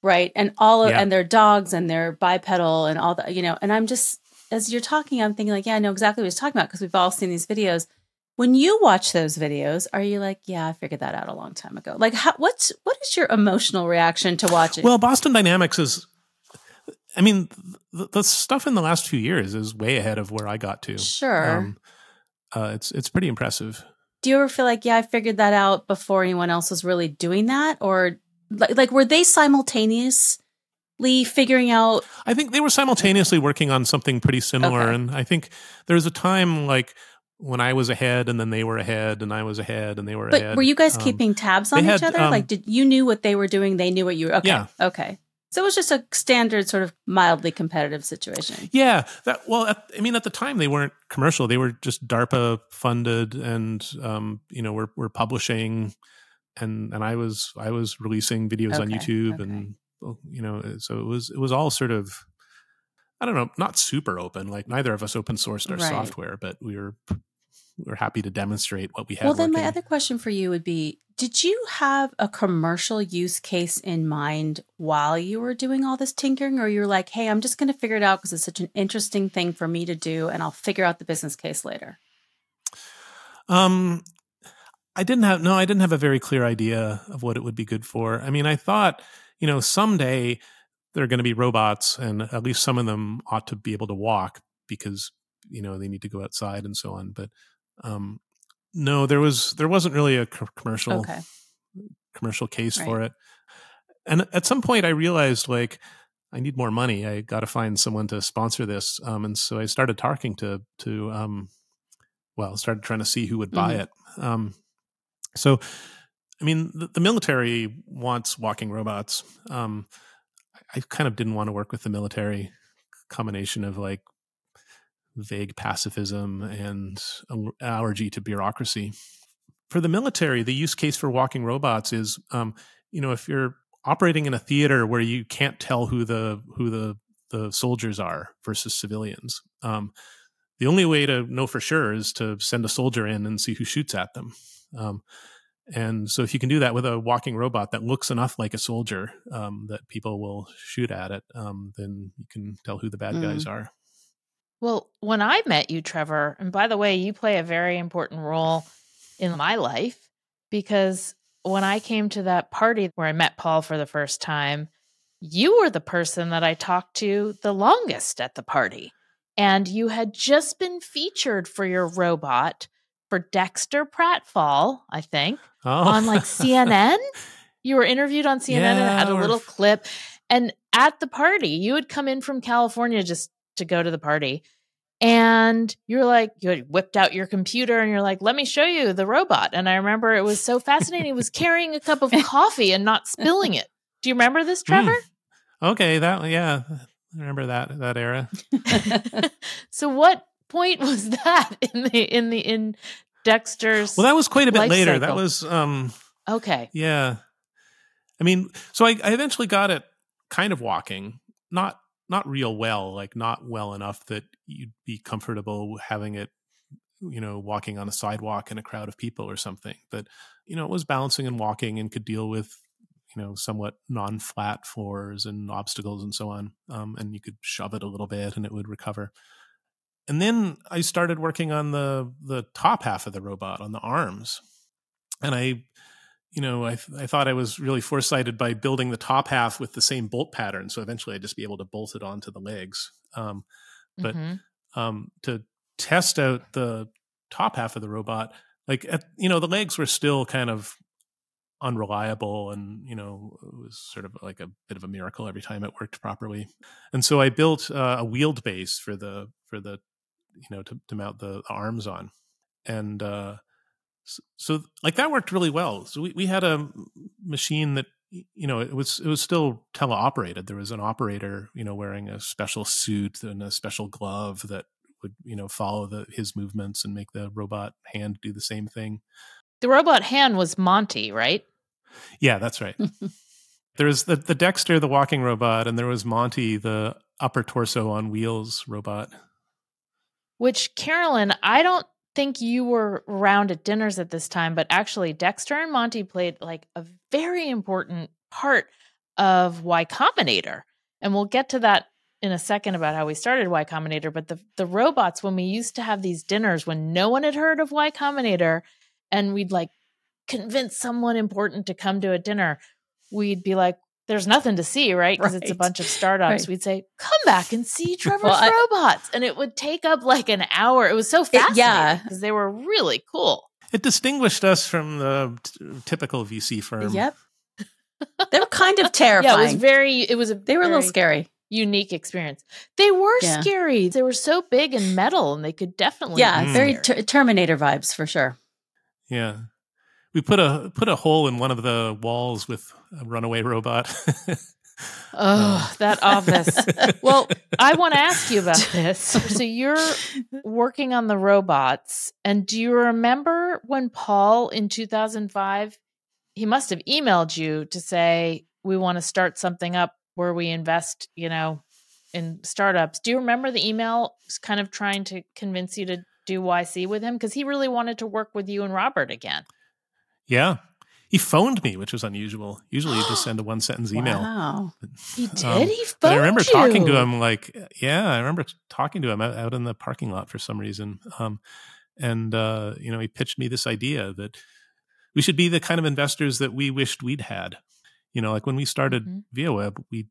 right? And all of yeah. and their dogs and their bipedal and all that, you know. And I'm just as you're talking, I'm thinking like, yeah, I know exactly what he's talking about because we've all seen these videos. When you watch those videos, are you like, yeah, I figured that out a long time ago? Like, how, what's what is your emotional reaction to watching? Well, Boston Dynamics is I mean, the, the, stuff in the last few years is way ahead of where I got to. Sure. Um, uh, it's it's pretty impressive. Do you ever feel like, yeah, I figured that out before anyone else was really doing that, or like, like were they simultaneously figuring out? I think they were simultaneously working on something pretty similar, okay. and I think there was a time like when I was ahead, and then they were ahead, and I was ahead, and they were but ahead. Were you guys um, keeping tabs on each had, other? Um, like, did you knew what they were doing? They knew what you were. Okay, yeah. okay. So it was just a standard sort of mildly competitive situation. Yeah. That, well, at, I mean, at the time they weren't commercial. They were just DARPA funded and, um, you know, we're, we're publishing and, and I was, I was releasing videos okay, on YouTube okay. and, oh, you know, so it was, it was all sort of, I don't know, not super open. Like neither of us open sourced our right. software, but we were we're happy to demonstrate what we have. Well, then working. my other question for you would be: Did you have a commercial use case in mind while you were doing all this tinkering, or you're like, "Hey, I'm just going to figure it out because it's such an interesting thing for me to do, and I'll figure out the business case later"? Um, I didn't have no, I didn't have a very clear idea of what it would be good for. I mean, I thought, you know, someday there are going to be robots, and at least some of them ought to be able to walk because you know they need to go outside and so on. But um, no, there was there wasn't really a commercial okay. commercial case right. for it. And at some point, I realized like I need more money. I got to find someone to sponsor this. Um, and so I started talking to to um, well, started trying to see who would buy mm-hmm. it. Um, so, I mean, the, the, military wants walking robots. Um, I kind of didn't want to work with the military combination of like vague pacifism and allergy to bureaucracy. For the military, the use case for walking robots is, um, you know, if you're operating in a theater where you can't tell who the who the the soldiers are versus civilians. Um, the only way to know for sure is to send a soldier in and see who shoots at them. Um, and so, if you can do that with a walking robot that looks enough like a soldier um, that people will shoot at it, um, then you can tell who the bad mm. guys are. Well, when I met you, Trevor, and by the way, you play a very important role in my life because when I came to that party where I met Paul for the first time, you were the person that I talked to the longest at the party. And you had just been featured for your robot for Dexter Pratfall, I think, oh. on like CNN. you were interviewed on CNN yeah, and had a little clip. And at the party, you had come in from California just to go to the party. And you're like, you whipped out your computer and you're like, let me show you the robot. And I remember it was so fascinating. he was carrying a cup of coffee and not spilling it. Do you remember this, hmm. Trevor? Mm. Okay, that yeah. I remember that that era. so what point was that in the in the in Dexter's Well, that was quite a bit later. Cycle? That was um Okay. Yeah. I mean, so I, I eventually got it kind of walking, not not real well, like not well enough that you'd be comfortable having it, you know, walking on a sidewalk in a crowd of people or something. But you know, it was balancing and walking and could deal with you know somewhat non-flat floors and obstacles and so on. Um, and you could shove it a little bit and it would recover. And then I started working on the the top half of the robot on the arms, and I you know, I, I thought I was really foresighted by building the top half with the same bolt pattern. So eventually I'd just be able to bolt it onto the legs. Um, but mm-hmm. um, to test out the top half of the robot, like, at, you know, the legs were still kind of unreliable and, you know, it was sort of like a bit of a miracle every time it worked properly. And so I built uh, a wheeled base for the, for the, you know, to, to mount the arms on. And, uh, so like that worked really well. So we, we had a machine that you know it was it was still teleoperated. There was an operator you know wearing a special suit and a special glove that would you know follow the his movements and make the robot hand do the same thing. The robot hand was monty right? Yeah that's right. There was the, the dexter the walking robot and there was monty the upper torso on wheels robot. Which carolyn i don't think you were around at dinners at this time, but actually Dexter and Monty played like a very important part of Y Combinator. And we'll get to that in a second about how we started Y Combinator. But the the robots, when we used to have these dinners when no one had heard of Y Combinator, and we'd like convince someone important to come to a dinner, we'd be like, there's nothing to see, right? Because right. it's a bunch of startups. Right. We'd say, "Come back and see Trevor's well, robots," and it would take up like an hour. It was so fascinating, it, yeah, because they were really cool. It distinguished us from the t- typical VC firm. Yep, they were kind of terrifying. yeah, it was very. It was a. They were a little scary. Unique experience. They were yeah. scary. They were so big and metal, and they could definitely. Yeah, very ter- Terminator vibes for sure. Yeah, we put a put a hole in one of the walls with a runaway robot. oh, that office. well, I want to ask you about this. So you're working on the robots, and do you remember when Paul in 2005 he must have emailed you to say we want to start something up where we invest, you know, in startups. Do you remember the email kind of trying to convince you to do YC with him because he really wanted to work with you and Robert again? Yeah. He phoned me, which was unusual. Usually you just send a one sentence email. Wow. He did? Um, he phoned I remember you. talking to him like, yeah, I remember talking to him out, out in the parking lot for some reason. Um, and, uh, you know, he pitched me this idea that we should be the kind of investors that we wished we'd had. You know, like when we started mm-hmm. Viaweb, we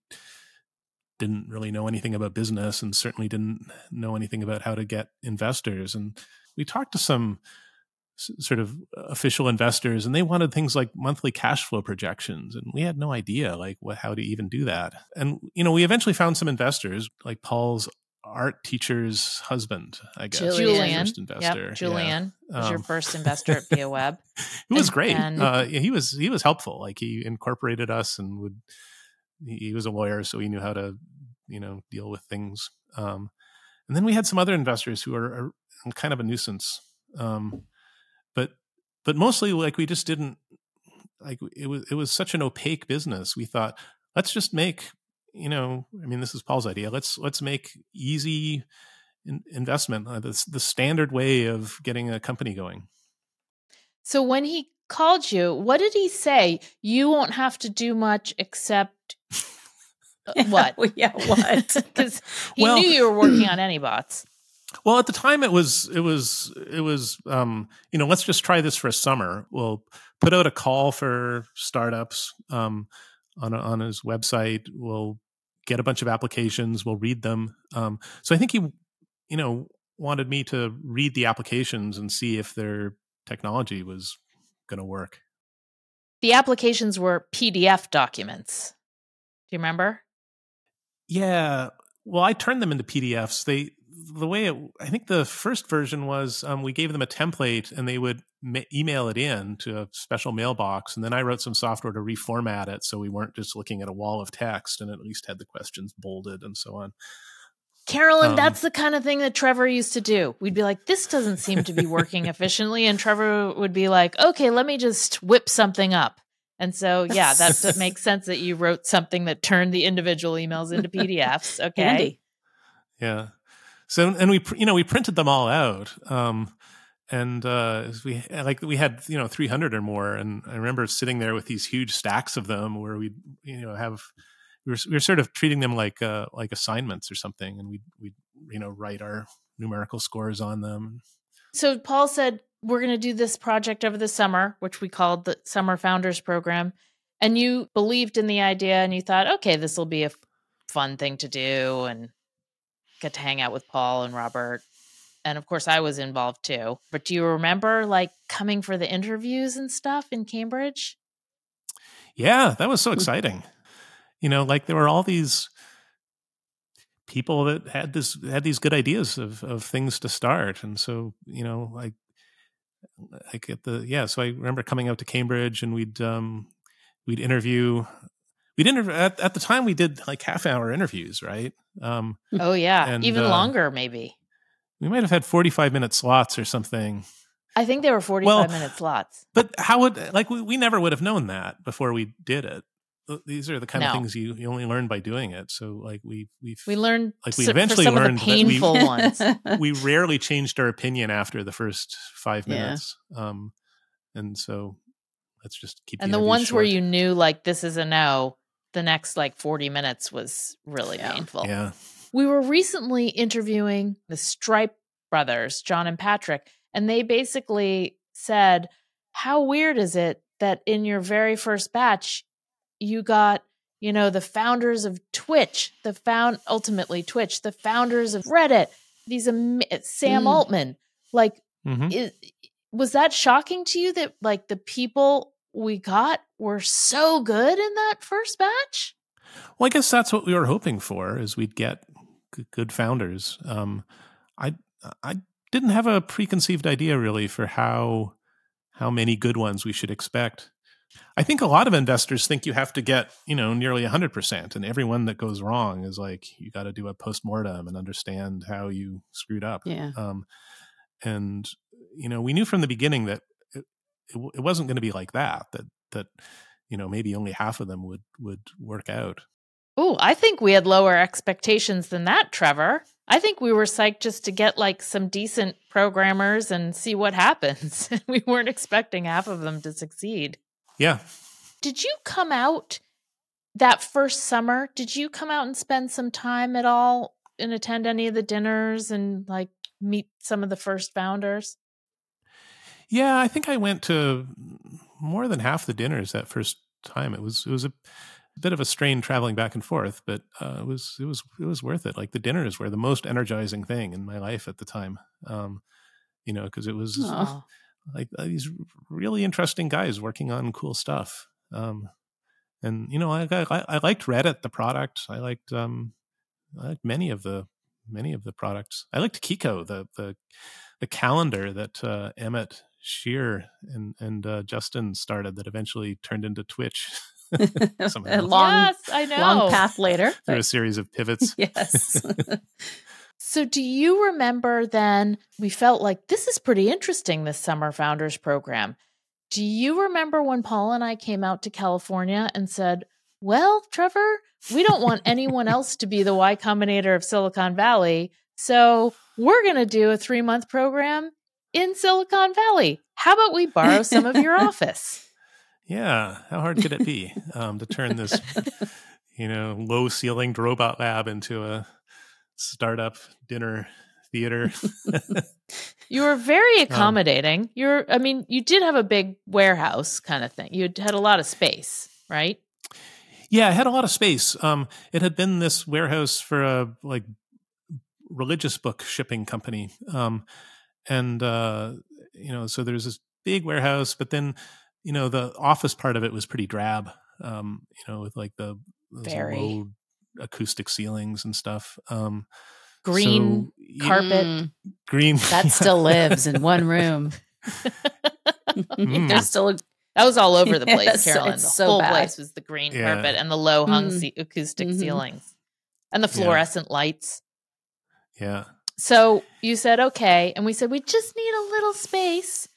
didn't really know anything about business and certainly didn't know anything about how to get investors. And we talked to some sort of official investors and they wanted things like monthly cash flow projections and we had no idea like what how to even do that. And you know we eventually found some investors like paul's art teacher's husband i guess. Julian. First investor yep, julian yeah. was um, your first investor at Viaweb he was great. and, uh, he was he was helpful. Like he incorporated us and would he was a lawyer so he knew how to you know deal with things. Um, and then we had some other investors who are, are kind of a nuisance. Um, but but mostly like we just didn't like it was it was such an opaque business. We thought let's just make you know I mean this is Paul's idea. Let's let's make easy in, investment uh, the, the standard way of getting a company going. So when he called you, what did he say? You won't have to do much except uh, what? yeah, what? Because he well, knew you were working on Anybots. Well, at the time it was it was it was um, you know let's just try this for a summer. We'll put out a call for startups um, on a, on his website. We'll get a bunch of applications. We'll read them. Um, so I think he, you know, wanted me to read the applications and see if their technology was going to work. The applications were PDF documents. Do you remember? Yeah. Well, I turned them into PDFs. They the way it, I think the first version was um, we gave them a template and they would ma- email it in to a special mailbox, and then I wrote some software to reformat it so we weren't just looking at a wall of text and at least had the questions bolded and so on. Carolyn, um, that's the kind of thing that Trevor used to do. We'd be like, this doesn't seem to be working efficiently. And Trevor would be like, okay, let me just whip something up. And so, yeah, that makes sense that you wrote something that turned the individual emails into PDFs. Okay. Handy. Yeah. So, and we, you know, we printed them all out. Um, and uh, we like we had you know 300 or more and i remember sitting there with these huge stacks of them where we you know have we were, we were sort of treating them like uh, like assignments or something and we we you know write our numerical scores on them so paul said we're going to do this project over the summer which we called the summer founders program and you believed in the idea and you thought okay this will be a fun thing to do and get to hang out with Paul and Robert. And of course, I was involved too. But do you remember like coming for the interviews and stuff in Cambridge? Yeah, that was so exciting. you know, like there were all these people that had this had these good ideas of of things to start, and so you know, like like at the yeah. So I remember coming out to Cambridge, and we'd um we'd interview we didn't at, at the time we did like half hour interviews right um oh yeah and, even uh, longer maybe we might have had 45 minute slots or something i think they were 45 well, minute slots but how would like we, we never would have known that before we did it these are the kind no. of things you, you only learn by doing it. So like we we we learned like we eventually learned painful we, ones. we rarely changed our opinion after the first five minutes. Yeah. Um, and so let's just keep. And the, the ones short. where you knew like this is a no, the next like 40 minutes was really yeah. painful. Yeah. We were recently interviewing the Stripe brothers, John and Patrick, and they basically said, How weird is it that in your very first batch, you got, you know, the founders of Twitch, the found ultimately Twitch, the founders of Reddit, these am- Sam mm. Altman. Like, mm-hmm. is, was that shocking to you that like the people we got were so good in that first batch? Well, I guess that's what we were hoping for is we'd get good founders. Um, I I didn't have a preconceived idea really for how how many good ones we should expect. I think a lot of investors think you have to get, you know, nearly 100% and every one that goes wrong is like you got to do a postmortem and understand how you screwed up. Yeah. Um, and you know, we knew from the beginning that it, it wasn't going to be like that. That that you know maybe only half of them would would work out. Oh, I think we had lower expectations than that, Trevor. I think we were psyched just to get like some decent programmers and see what happens. we weren't expecting half of them to succeed. Yeah. Did you come out that first summer? Did you come out and spend some time at all and attend any of the dinners and like meet some of the first founders? Yeah, I think I went to more than half the dinners that first time. It was it was a bit of a strain traveling back and forth, but uh, it was it was it was worth it. Like the dinners were the most energizing thing in my life at the time. Um, you know, because it was Aww. like uh, these really interesting guys working on cool stuff. Um, and you know, I, I, I liked Reddit, the product. I liked um, I liked many of the many of the products. I liked Kiko, the the the calendar that uh, Emmett Shear and and uh, Justin started that eventually turned into Twitch. a long, yes, I know. long path later through a series of pivots. yes. so, do you remember then? We felt like this is pretty interesting. This summer founders program. Do you remember when Paul and I came out to California and said, "Well, Trevor, we don't want anyone else to be the Y Combinator of Silicon Valley, so we're going to do a three month program in Silicon Valley. How about we borrow some of your office? Yeah, how hard could it be um, to turn this, you know, low ceilinged robot lab into a startup dinner theater? you were very um, accommodating. Um, You're, I mean, you did have a big warehouse kind of thing. You had a lot of space, right? Yeah, I had a lot of space. Um, it had been this warehouse for a like religious book shipping company, um, and uh, you know, so there's this big warehouse, but then you know the office part of it was pretty drab. Um, you know, with like the very low acoustic ceilings and stuff. Um, green so, carpet, mm, green that still lives in one room. mm. There's still a that was all over the place, yes, Carolyn. The so whole bad. place was the green yeah. carpet and the low hung mm. acoustic mm-hmm. ceilings and the fluorescent yeah. lights. Yeah. So you said okay, and we said we just need a little space,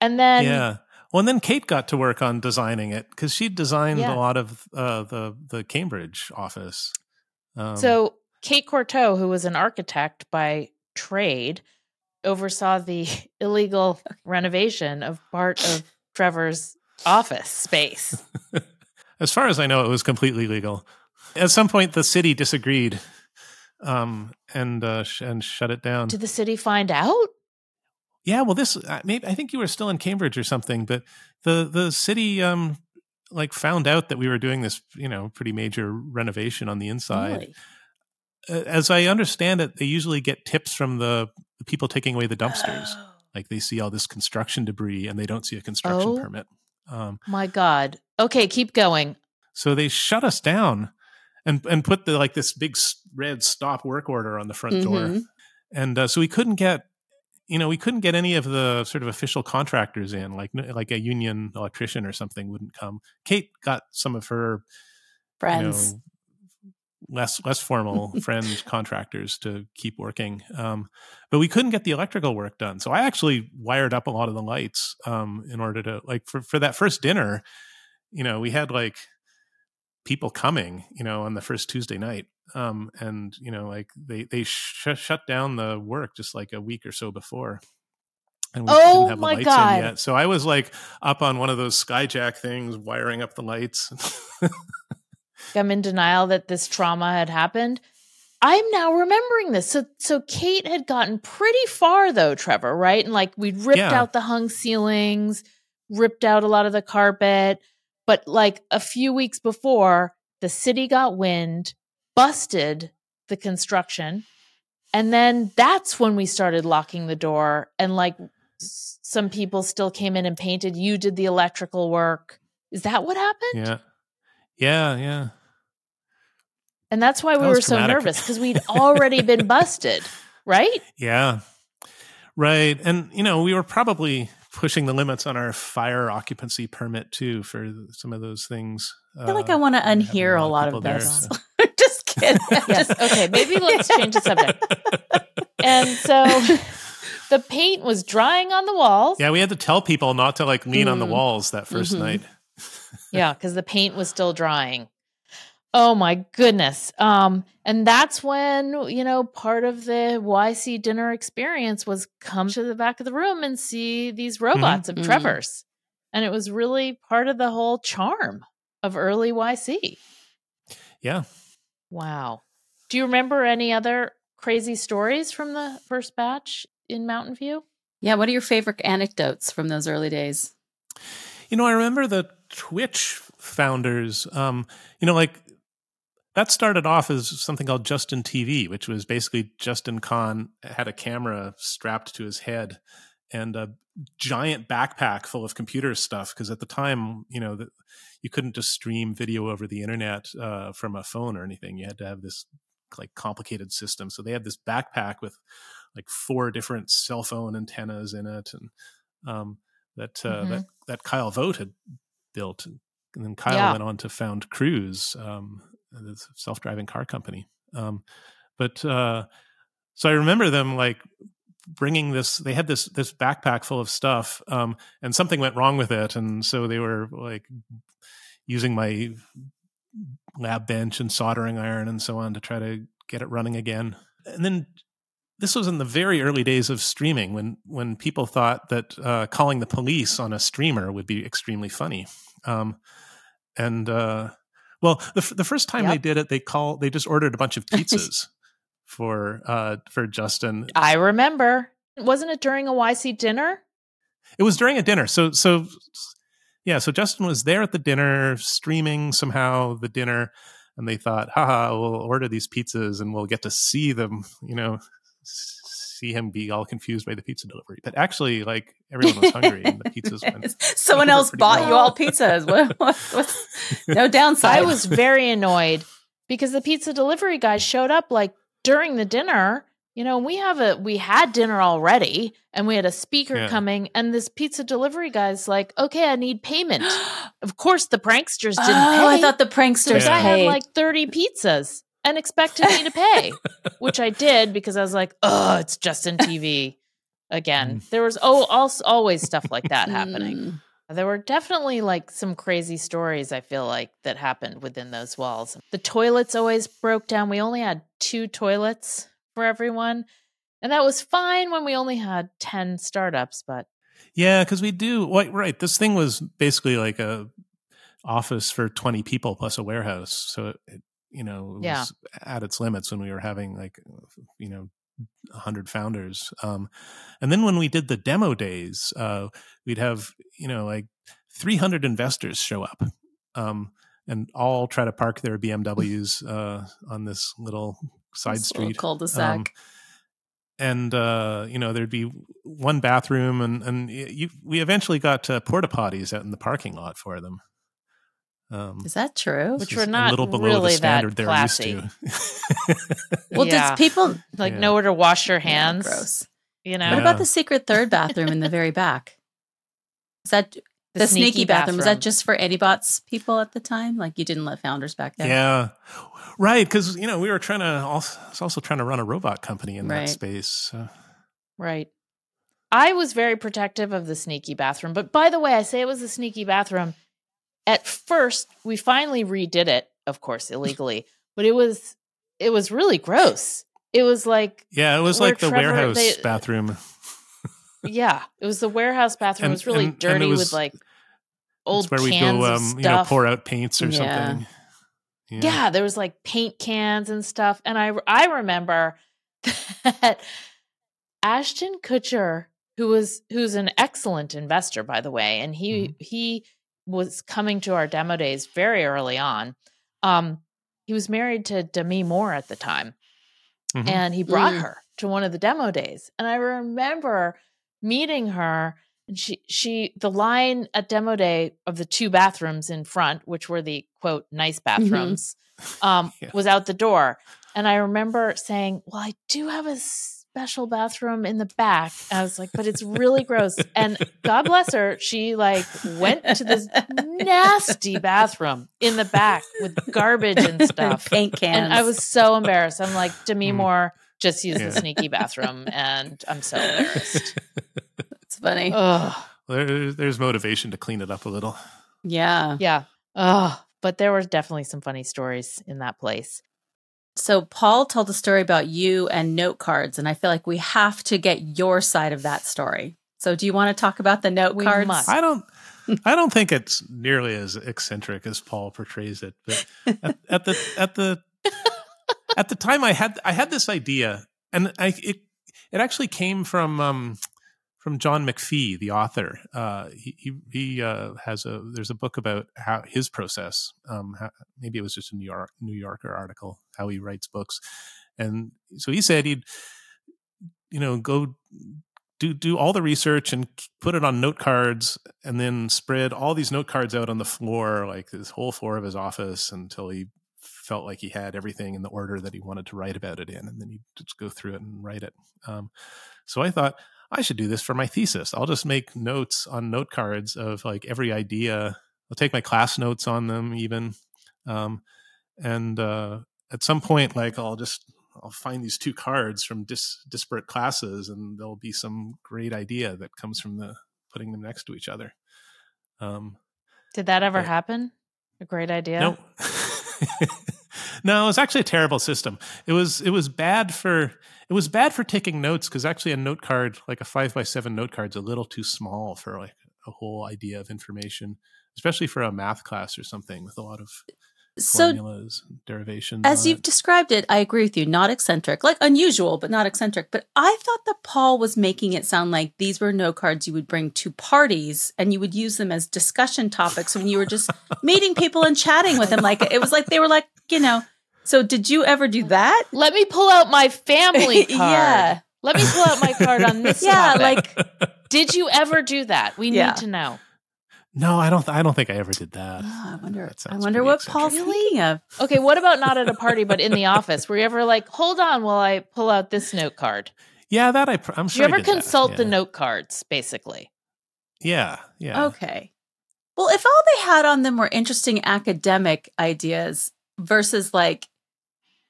and then yeah. Well, and then Kate got to work on designing it because she designed yeah. a lot of uh, the the Cambridge office. Um, so Kate Courteau, who was an architect by trade, oversaw the illegal renovation of part of Trevor's office space. as far as I know, it was completely legal. At some point, the city disagreed um, and uh, sh- and shut it down. Did the city find out? Yeah, well, this uh, maybe I think you were still in Cambridge or something, but the the city um, like found out that we were doing this, you know, pretty major renovation on the inside. Really? As I understand it, they usually get tips from the, people taking away the dumpsters. Oh. Like they see all this construction debris and they don't see a construction oh, permit. Um, my God. Okay, keep going. So they shut us down and and put the like this big red stop work order on the front mm-hmm. door, and uh, so we couldn't get you know we couldn't get any of the sort of official contractors in like like a union electrician or something wouldn't come. Kate got some of her friends. You know, less less formal friends contractors to keep working. Um, but we couldn't get the electrical work done. So I actually wired up a lot of the lights um, in order to like for for that first dinner. You know, we had like people coming, you know, on the first Tuesday night. Um, and you know, like they they sh- shut down the work just like a week or so before. And we oh didn't have the lights God. in yet. So I was like up on one of those skyjack things, wiring up the lights. I'm in denial that this trauma had happened. I'm now remembering this. So so Kate had gotten pretty far though, Trevor, right? And like we'd ripped yeah. out the hung ceilings, ripped out a lot of the carpet, but like a few weeks before, the city got wind, busted the construction. And then that's when we started locking the door. And like some people still came in and painted. You did the electrical work. Is that what happened? Yeah. Yeah. Yeah. And that's why we were so nervous because we'd already been busted, right? Yeah. Right. And, you know, we were probably pushing the limits on our fire occupancy permit too for some of those things. I feel uh, like I want to unhear a lot, of, this. There, so. Just kidding. yes. Okay. Maybe let's change the subject. And so the paint was drying on the walls. Yeah, we had to tell people not to like lean mm. on the mm. walls that 1st mm-hmm. night. yeah, because the paint was still drying. Oh my goodness. Um, and that's when, you know, part of the YC dinner experience was come to the back of the room and see these mm-hmm. robots mm-hmm. of Trevor's. And it was really part of the whole charm of early YC. Yeah. Wow. Do you remember any other crazy stories from the first batch in Mountain View? Yeah. What are your favorite anecdotes from those early days? You know, I remember the Twitch founders. Um, you know, like that started off as something called Justin TV, which was basically Justin Kan had a camera strapped to his head and a giant backpack full of computer stuff. Because at the time, you know, the, you couldn't just stream video over the internet uh, from a phone or anything. You had to have this like complicated system. So they had this backpack with like four different cell phone antennas in it, and um, that uh, mm-hmm. that that Kyle Vogt had built. And then Kyle yeah. went on to found Cruise, um, the self-driving car company. Um, but uh, so I remember them like bringing this. They had this this backpack full of stuff, um, and something went wrong with it, and so they were like using my lab bench and soldering iron and so on to try to get it running again. And then this was in the very early days of streaming when when people thought that uh, calling the police on a streamer would be extremely funny. Um, and uh, well, the the first time yep. they did it, they call they just ordered a bunch of pizzas for uh for Justin. I remember. Wasn't it during a YC dinner? It was during a dinner. So so yeah, so Justin was there at the dinner streaming somehow the dinner and they thought, haha, we'll order these pizzas and we'll get to see them, you know, see him be all confused by the pizza delivery. But actually, like everyone was hungry and the pizzas went. Someone else bought well. you all pizzas. What, what, what's, no downside. I was very annoyed because the pizza delivery guy showed up like during the dinner you know, we have a we had dinner already and we had a speaker yeah. coming and this pizza delivery guy's like, "Okay, I need payment." of course, the pranksters didn't oh, pay. I thought the pranksters yeah. had like 30 pizzas and expected me to pay, which I did because I was like, "Oh, it's Justin TV again." Mm. There was oh also, always stuff like that happening. Mm. There were definitely like some crazy stories I feel like that happened within those walls. The toilets always broke down. We only had two toilets for everyone. And that was fine when we only had 10 startups, but yeah, because we do like right. This thing was basically like a office for 20 people plus a warehouse. So it, you know, it yeah. at its limits when we were having like, you know, 100 founders. Um, and then when we did the demo days, uh, we'd have, you know, like 300 investors show up. Um, and all try to park their BMWs uh, on this little side this street cul-de-sac. Um, and uh, you know there'd be one bathroom, and and you, we eventually got uh, porta potties out in the parking lot for them. Um, is that true? Which were not a little below really the standard they're used to. well, yeah. does people like yeah. nowhere to wash your hands? Yeah, gross. You know. What about the secret third bathroom in the very back? Is that the, the sneaky, sneaky bathroom. bathroom. Was that just for Anybots people at the time? Like you didn't let founders back there? Yeah, right. Because you know we were trying to also, also trying to run a robot company in right. that space. So. Right. I was very protective of the sneaky bathroom, but by the way, I say it was a sneaky bathroom. At first, we finally redid it, of course, illegally, but it was it was really gross. It was like yeah, it was like the Trevor, warehouse they, bathroom. yeah, it was the warehouse bathroom. And, it was really and, dirty and was, with like old where we go, um, you know, pour out paints or yeah. something. Yeah. yeah, there was like paint cans and stuff, and I I remember that Ashton Kutcher, who was who's an excellent investor by the way, and he mm-hmm. he was coming to our demo days very early on. Um, he was married to Demi Moore at the time, mm-hmm. and he brought mm. her to one of the demo days, and I remember meeting her and she she the line at demo day of the two bathrooms in front which were the quote nice mm-hmm. bathrooms mm-hmm. um yeah. was out the door and i remember saying well i do have a special bathroom in the back i was like but it's really gross and god bless her she like went to this nasty bathroom in the back with garbage and stuff paint cans and i was so embarrassed i'm like demi mm. moore just use yeah. the sneaky bathroom and i'm so embarrassed it's funny. There, there's motivation to clean it up a little. Yeah. Yeah. Oh, but there were definitely some funny stories in that place. So Paul told a story about you and note cards, and I feel like we have to get your side of that story. So do you want to talk about the note we cards? Must. I don't I don't think it's nearly as eccentric as Paul portrays it. But at, at the at the at the time I had I had this idea and I it it actually came from um from John McPhee, the author. Uh, he he, uh, has a there's a book about how his process. Um, how, maybe it was just a New York New Yorker article how he writes books, and so he said he'd you know go do do all the research and put it on note cards and then spread all these note cards out on the floor like this whole floor of his office until he felt like he had everything in the order that he wanted to write about it in and then he'd just go through it and write it um, so i thought I should do this for my thesis. I'll just make notes on note cards of like every idea. I'll take my class notes on them even. Um, and uh, at some point, like I'll just I'll find these two cards from dis- disparate classes, and there'll be some great idea that comes from the putting them next to each other. Um, Did that ever but, happen? A great idea. No. no, it was actually a terrible system. It was it was bad for it was bad for taking notes because actually a note card, like a five by seven note card, is a little too small for like a whole idea of information, especially for a math class or something with a lot of. So, formulas, derivations. As you've it. described it, I agree with you. Not eccentric, like unusual, but not eccentric. But I thought that Paul was making it sound like these were no cards you would bring to parties and you would use them as discussion topics when you were just meeting people and chatting with them. Like it was like they were like, you know. So did you ever do that? Let me pull out my family card. yeah. Let me pull out my card on this. yeah, topic. like did you ever do that? We yeah. need to know. No, I don't. Th- I don't think I ever did that. Oh, I wonder. I wonder what. Paul's thinking of. Okay, what about not at a party, but in the office? Were you ever like, hold on, while I pull out this note card? Yeah, that I. Pr- I'm sure. Do you ever consult yeah. the note cards, basically? Yeah. Yeah. Okay. Well, if all they had on them were interesting academic ideas versus like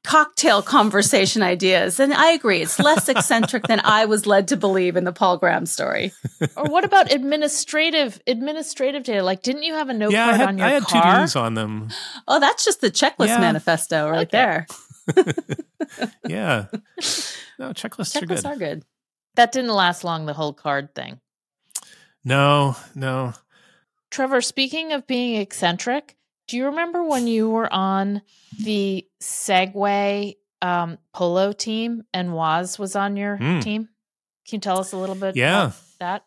cocktail conversation ideas. And I agree, it's less eccentric than I was led to believe in the Paul Graham story. or what about administrative administrative data? Like, didn't you have a note yeah, card had, on your car? I had car? to dos on them. Oh, that's just the checklist yeah. manifesto right okay. there. yeah. No, checklists, checklists are good. are good. That didn't last long, the whole card thing. No, no. Trevor, speaking of being eccentric, do you remember when you were on the Segway um, polo team and Woz was on your mm. team? Can you tell us a little bit yeah. that?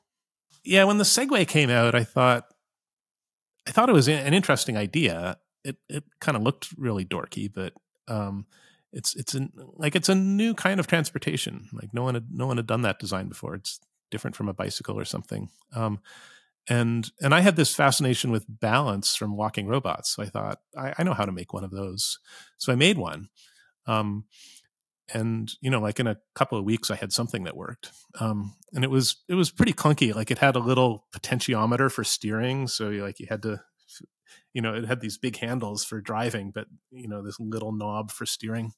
Yeah, when the Segway came out, I thought I thought it was an interesting idea. It it kind of looked really dorky, but um, it's it's an, like it's a new kind of transportation. Like no one had no one had done that design before. It's different from a bicycle or something. Um, and and I had this fascination with balance from walking robots. So I thought I, I know how to make one of those. So I made one, um, and you know, like in a couple of weeks, I had something that worked. Um, and it was it was pretty clunky. Like it had a little potentiometer for steering, so you, like you had to, you know, it had these big handles for driving, but you know, this little knob for steering.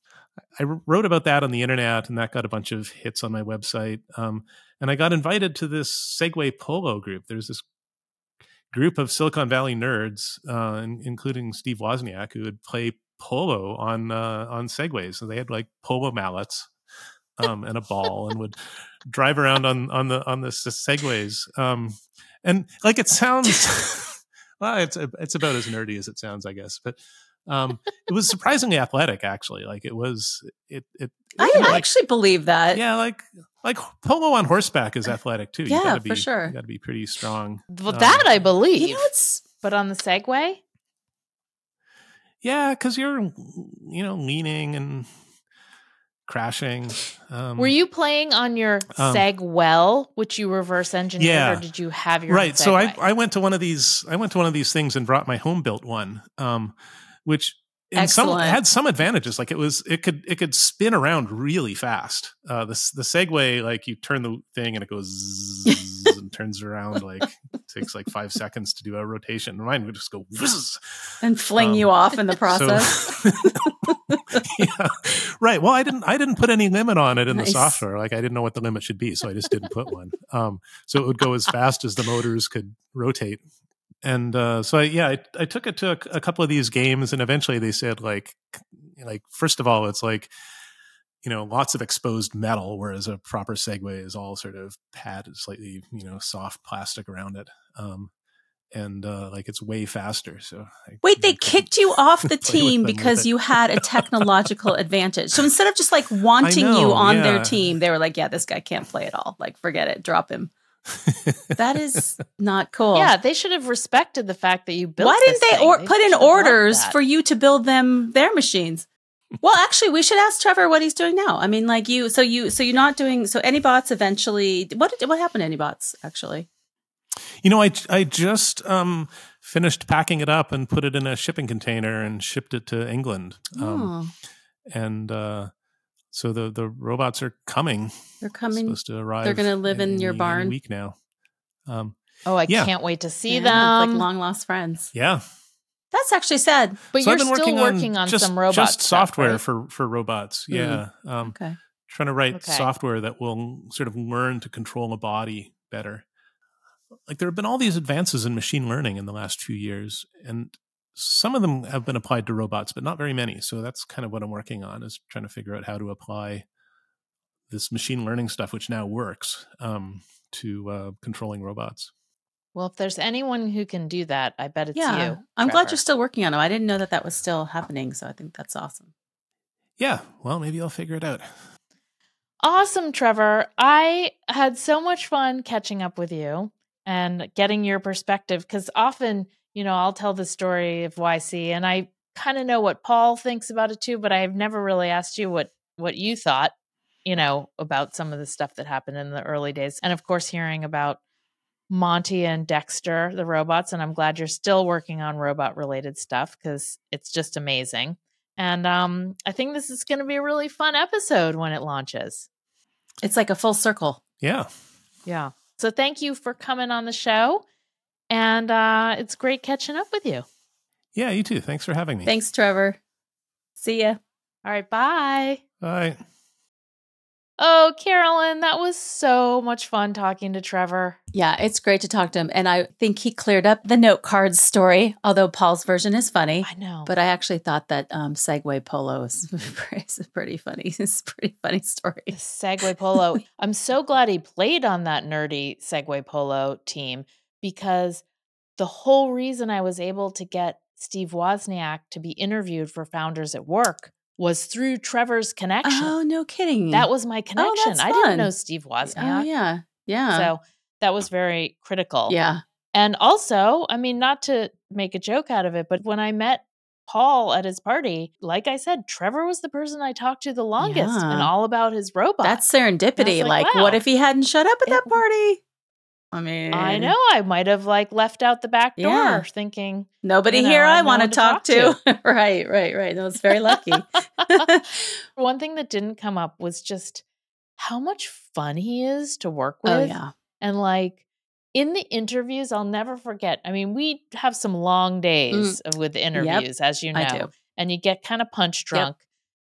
I wrote about that on the internet, and that got a bunch of hits on my website. Um, and I got invited to this Segway Polo group. There's this group of Silicon Valley nerds, uh, including Steve Wozniak, who would play polo on uh, on segways. So they had like polo mallets um, and a ball, and would drive around on on the on the segways. Um, and like it sounds, well, it's it's about as nerdy as it sounds, I guess. But um, it was surprisingly athletic, actually. Like it was, it it. I you know, actually like, believe that. Yeah, like like polo on horseback is athletic too. Yeah, You yeah, be, for sure. You got to be pretty strong. Well, um, that I believe. You know, but on the Segway. Yeah, because you're, you know, leaning and crashing. Um, Were you playing on your um, Segwell, which you reverse engineered, yeah, or did you have your right? So I I went to one of these. I went to one of these things and brought my home built one, um, which in some had some advantages. Like it was, it could it could spin around really fast. Uh, the the Segway, like you turn the thing and it goes and turns around. Like takes like five seconds to do a rotation. Mine would just go and fling um, you off in the process. So, yeah, right. Well, I didn't I didn't put any limit on it in nice. the software. Like I didn't know what the limit should be, so I just didn't put one. Um, so it would go as fast as the motors could rotate and uh, so I, yeah, I, I, took it to a, a, couple of these games, and eventually they said like, like first of all, it's like, you know, lots of exposed metal, whereas a proper Segway is all sort of padded, slightly, you know, soft plastic around it. Um, and uh, like it's way faster. So I, wait, they kicked you off the team because you had a technological advantage. So instead of just like wanting know, you on yeah. their team, they were like, "Yeah, this guy can't play at all. Like, forget it, drop him." that is not cool. Yeah, they should have respected the fact that you built. Why didn't they, or- they put in orders for you to build them their machines? Well, actually, we should ask Trevor what he's doing now. I mean, like you, so you, so you're not doing. So Anybots eventually. What did what happened to Anybots actually? You know, I I just um, finished packing it up and put it in a shipping container and shipped it to England. Um, oh. And uh, so the the robots are coming. They're coming. Supposed to arrive. They're going to live in, in your barn. week now. Um, oh, I yeah. can't wait to see yeah, them. Like long lost friends. Yeah. That's actually sad. But so you're still working, working on, on, just, some robot just stuff, software right? for for robots. Mm. Yeah. Um, okay. Trying to write okay. software that will sort of learn to control a body better. Like there have been all these advances in machine learning in the last few years, and some of them have been applied to robots, but not very many. So that's kind of what I'm working on is trying to figure out how to apply this machine learning stuff, which now works, um, to uh, controlling robots. Well, if there's anyone who can do that, I bet it's yeah. you. I'm glad you're still working on them. I didn't know that that was still happening. So I think that's awesome. Yeah. Well, maybe I'll figure it out. Awesome, Trevor. I had so much fun catching up with you and getting your perspective because often, you know, I'll tell the story of YC and I kind of know what Paul thinks about it too, but I've never really asked you what what you thought, you know, about some of the stuff that happened in the early days. And of course, hearing about Monty and Dexter, the robots, and I'm glad you're still working on robot related stuff because it's just amazing. And um, I think this is going to be a really fun episode when it launches. It's like a full circle. Yeah. Yeah. So thank you for coming on the show. And uh, it's great catching up with you. Yeah, you too. Thanks for having me. Thanks, Trevor. See ya. All right. Bye. Bye. Oh, Carolyn, that was so much fun talking to Trevor. Yeah, it's great to talk to him. And I think he cleared up the note cards story, although Paul's version is funny. I know. But I actually thought that um, Segway Polo is, is pretty funny. It's a pretty funny story. Segway Polo. I'm so glad he played on that nerdy Segway Polo team because the whole reason I was able to get Steve Wozniak to be interviewed for Founders at Work was through Trevor's connection. Oh, no kidding. That was my oh, connection. that's I didn't know Steve oh, Wozniak. Oh, yeah. Yeah. So that was very critical. yeah. And also, I mean, not to make a joke out of it, but when I met Paul at his party, like I said, Trevor was the person I talked to the longest and all about his robot. That's serendipity. like, Like, wow. what if he hadn't shut up at that party? I mean, I know. I might have like left out the back door Yeah. thinking, Nobody You know, here I I want to to talk talk to. right, right, right. That was very lucky. one thing that didn't come up was just how much fun he is to work with. oh, yeah. And like in the interviews, I'll never forget. I mean, we have some long days of with interviews, as you know, Mm. And you get kind of punch drunk.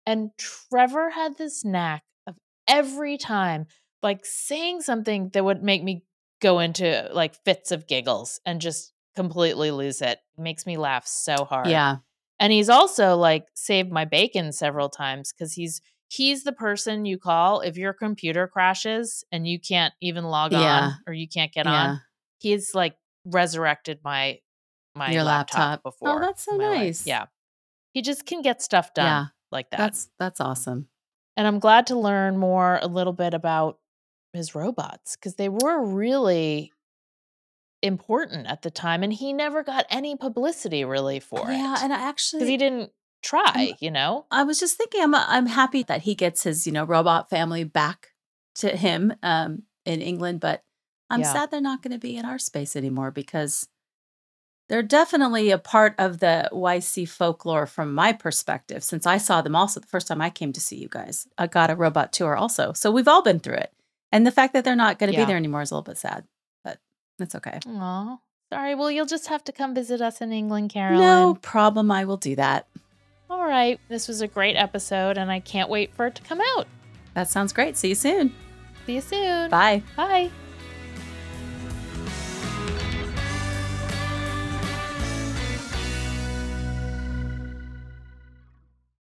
And Trevor had this knack of every time, like saying something that would make me go into like fits of giggles and just completely lose it. Makes me laugh so hard. Yeah. And he's also like saved my bacon several times because he's he's the person you call if your computer crashes and you can't even log Yeah. on or you can't get Yeah. on. He's like resurrected my my Your laptop, laptop. Oh, before. that's so my life. nice. Yeah. He just can get stuff done Yeah. like that. That's that's awesome. and I'm glad to learn more a little bit about his robots because they were really important at the time and he never got any publicity really for yeah, it Yeah, and I actually he didn't try you know I was just thinking I'm I'm happy that he gets his, you know, robot family back to him um in England, but I'm Yeah. sad they're not going to be in our space anymore because they're definitely a part of the YC folklore from my perspective since I saw them also the first time I came to see you guys. I got a robot tour also. So we've all been through it. And the fact that they're not going to Yeah. be there anymore is a little bit sad, but it's okay. Aw. sorry well you'll just have to come visit us in england carolyn No problem. I will do that. all right this was a great episode and i can't wait for it to come out That sounds great. See you soon. see you soon Bye. bye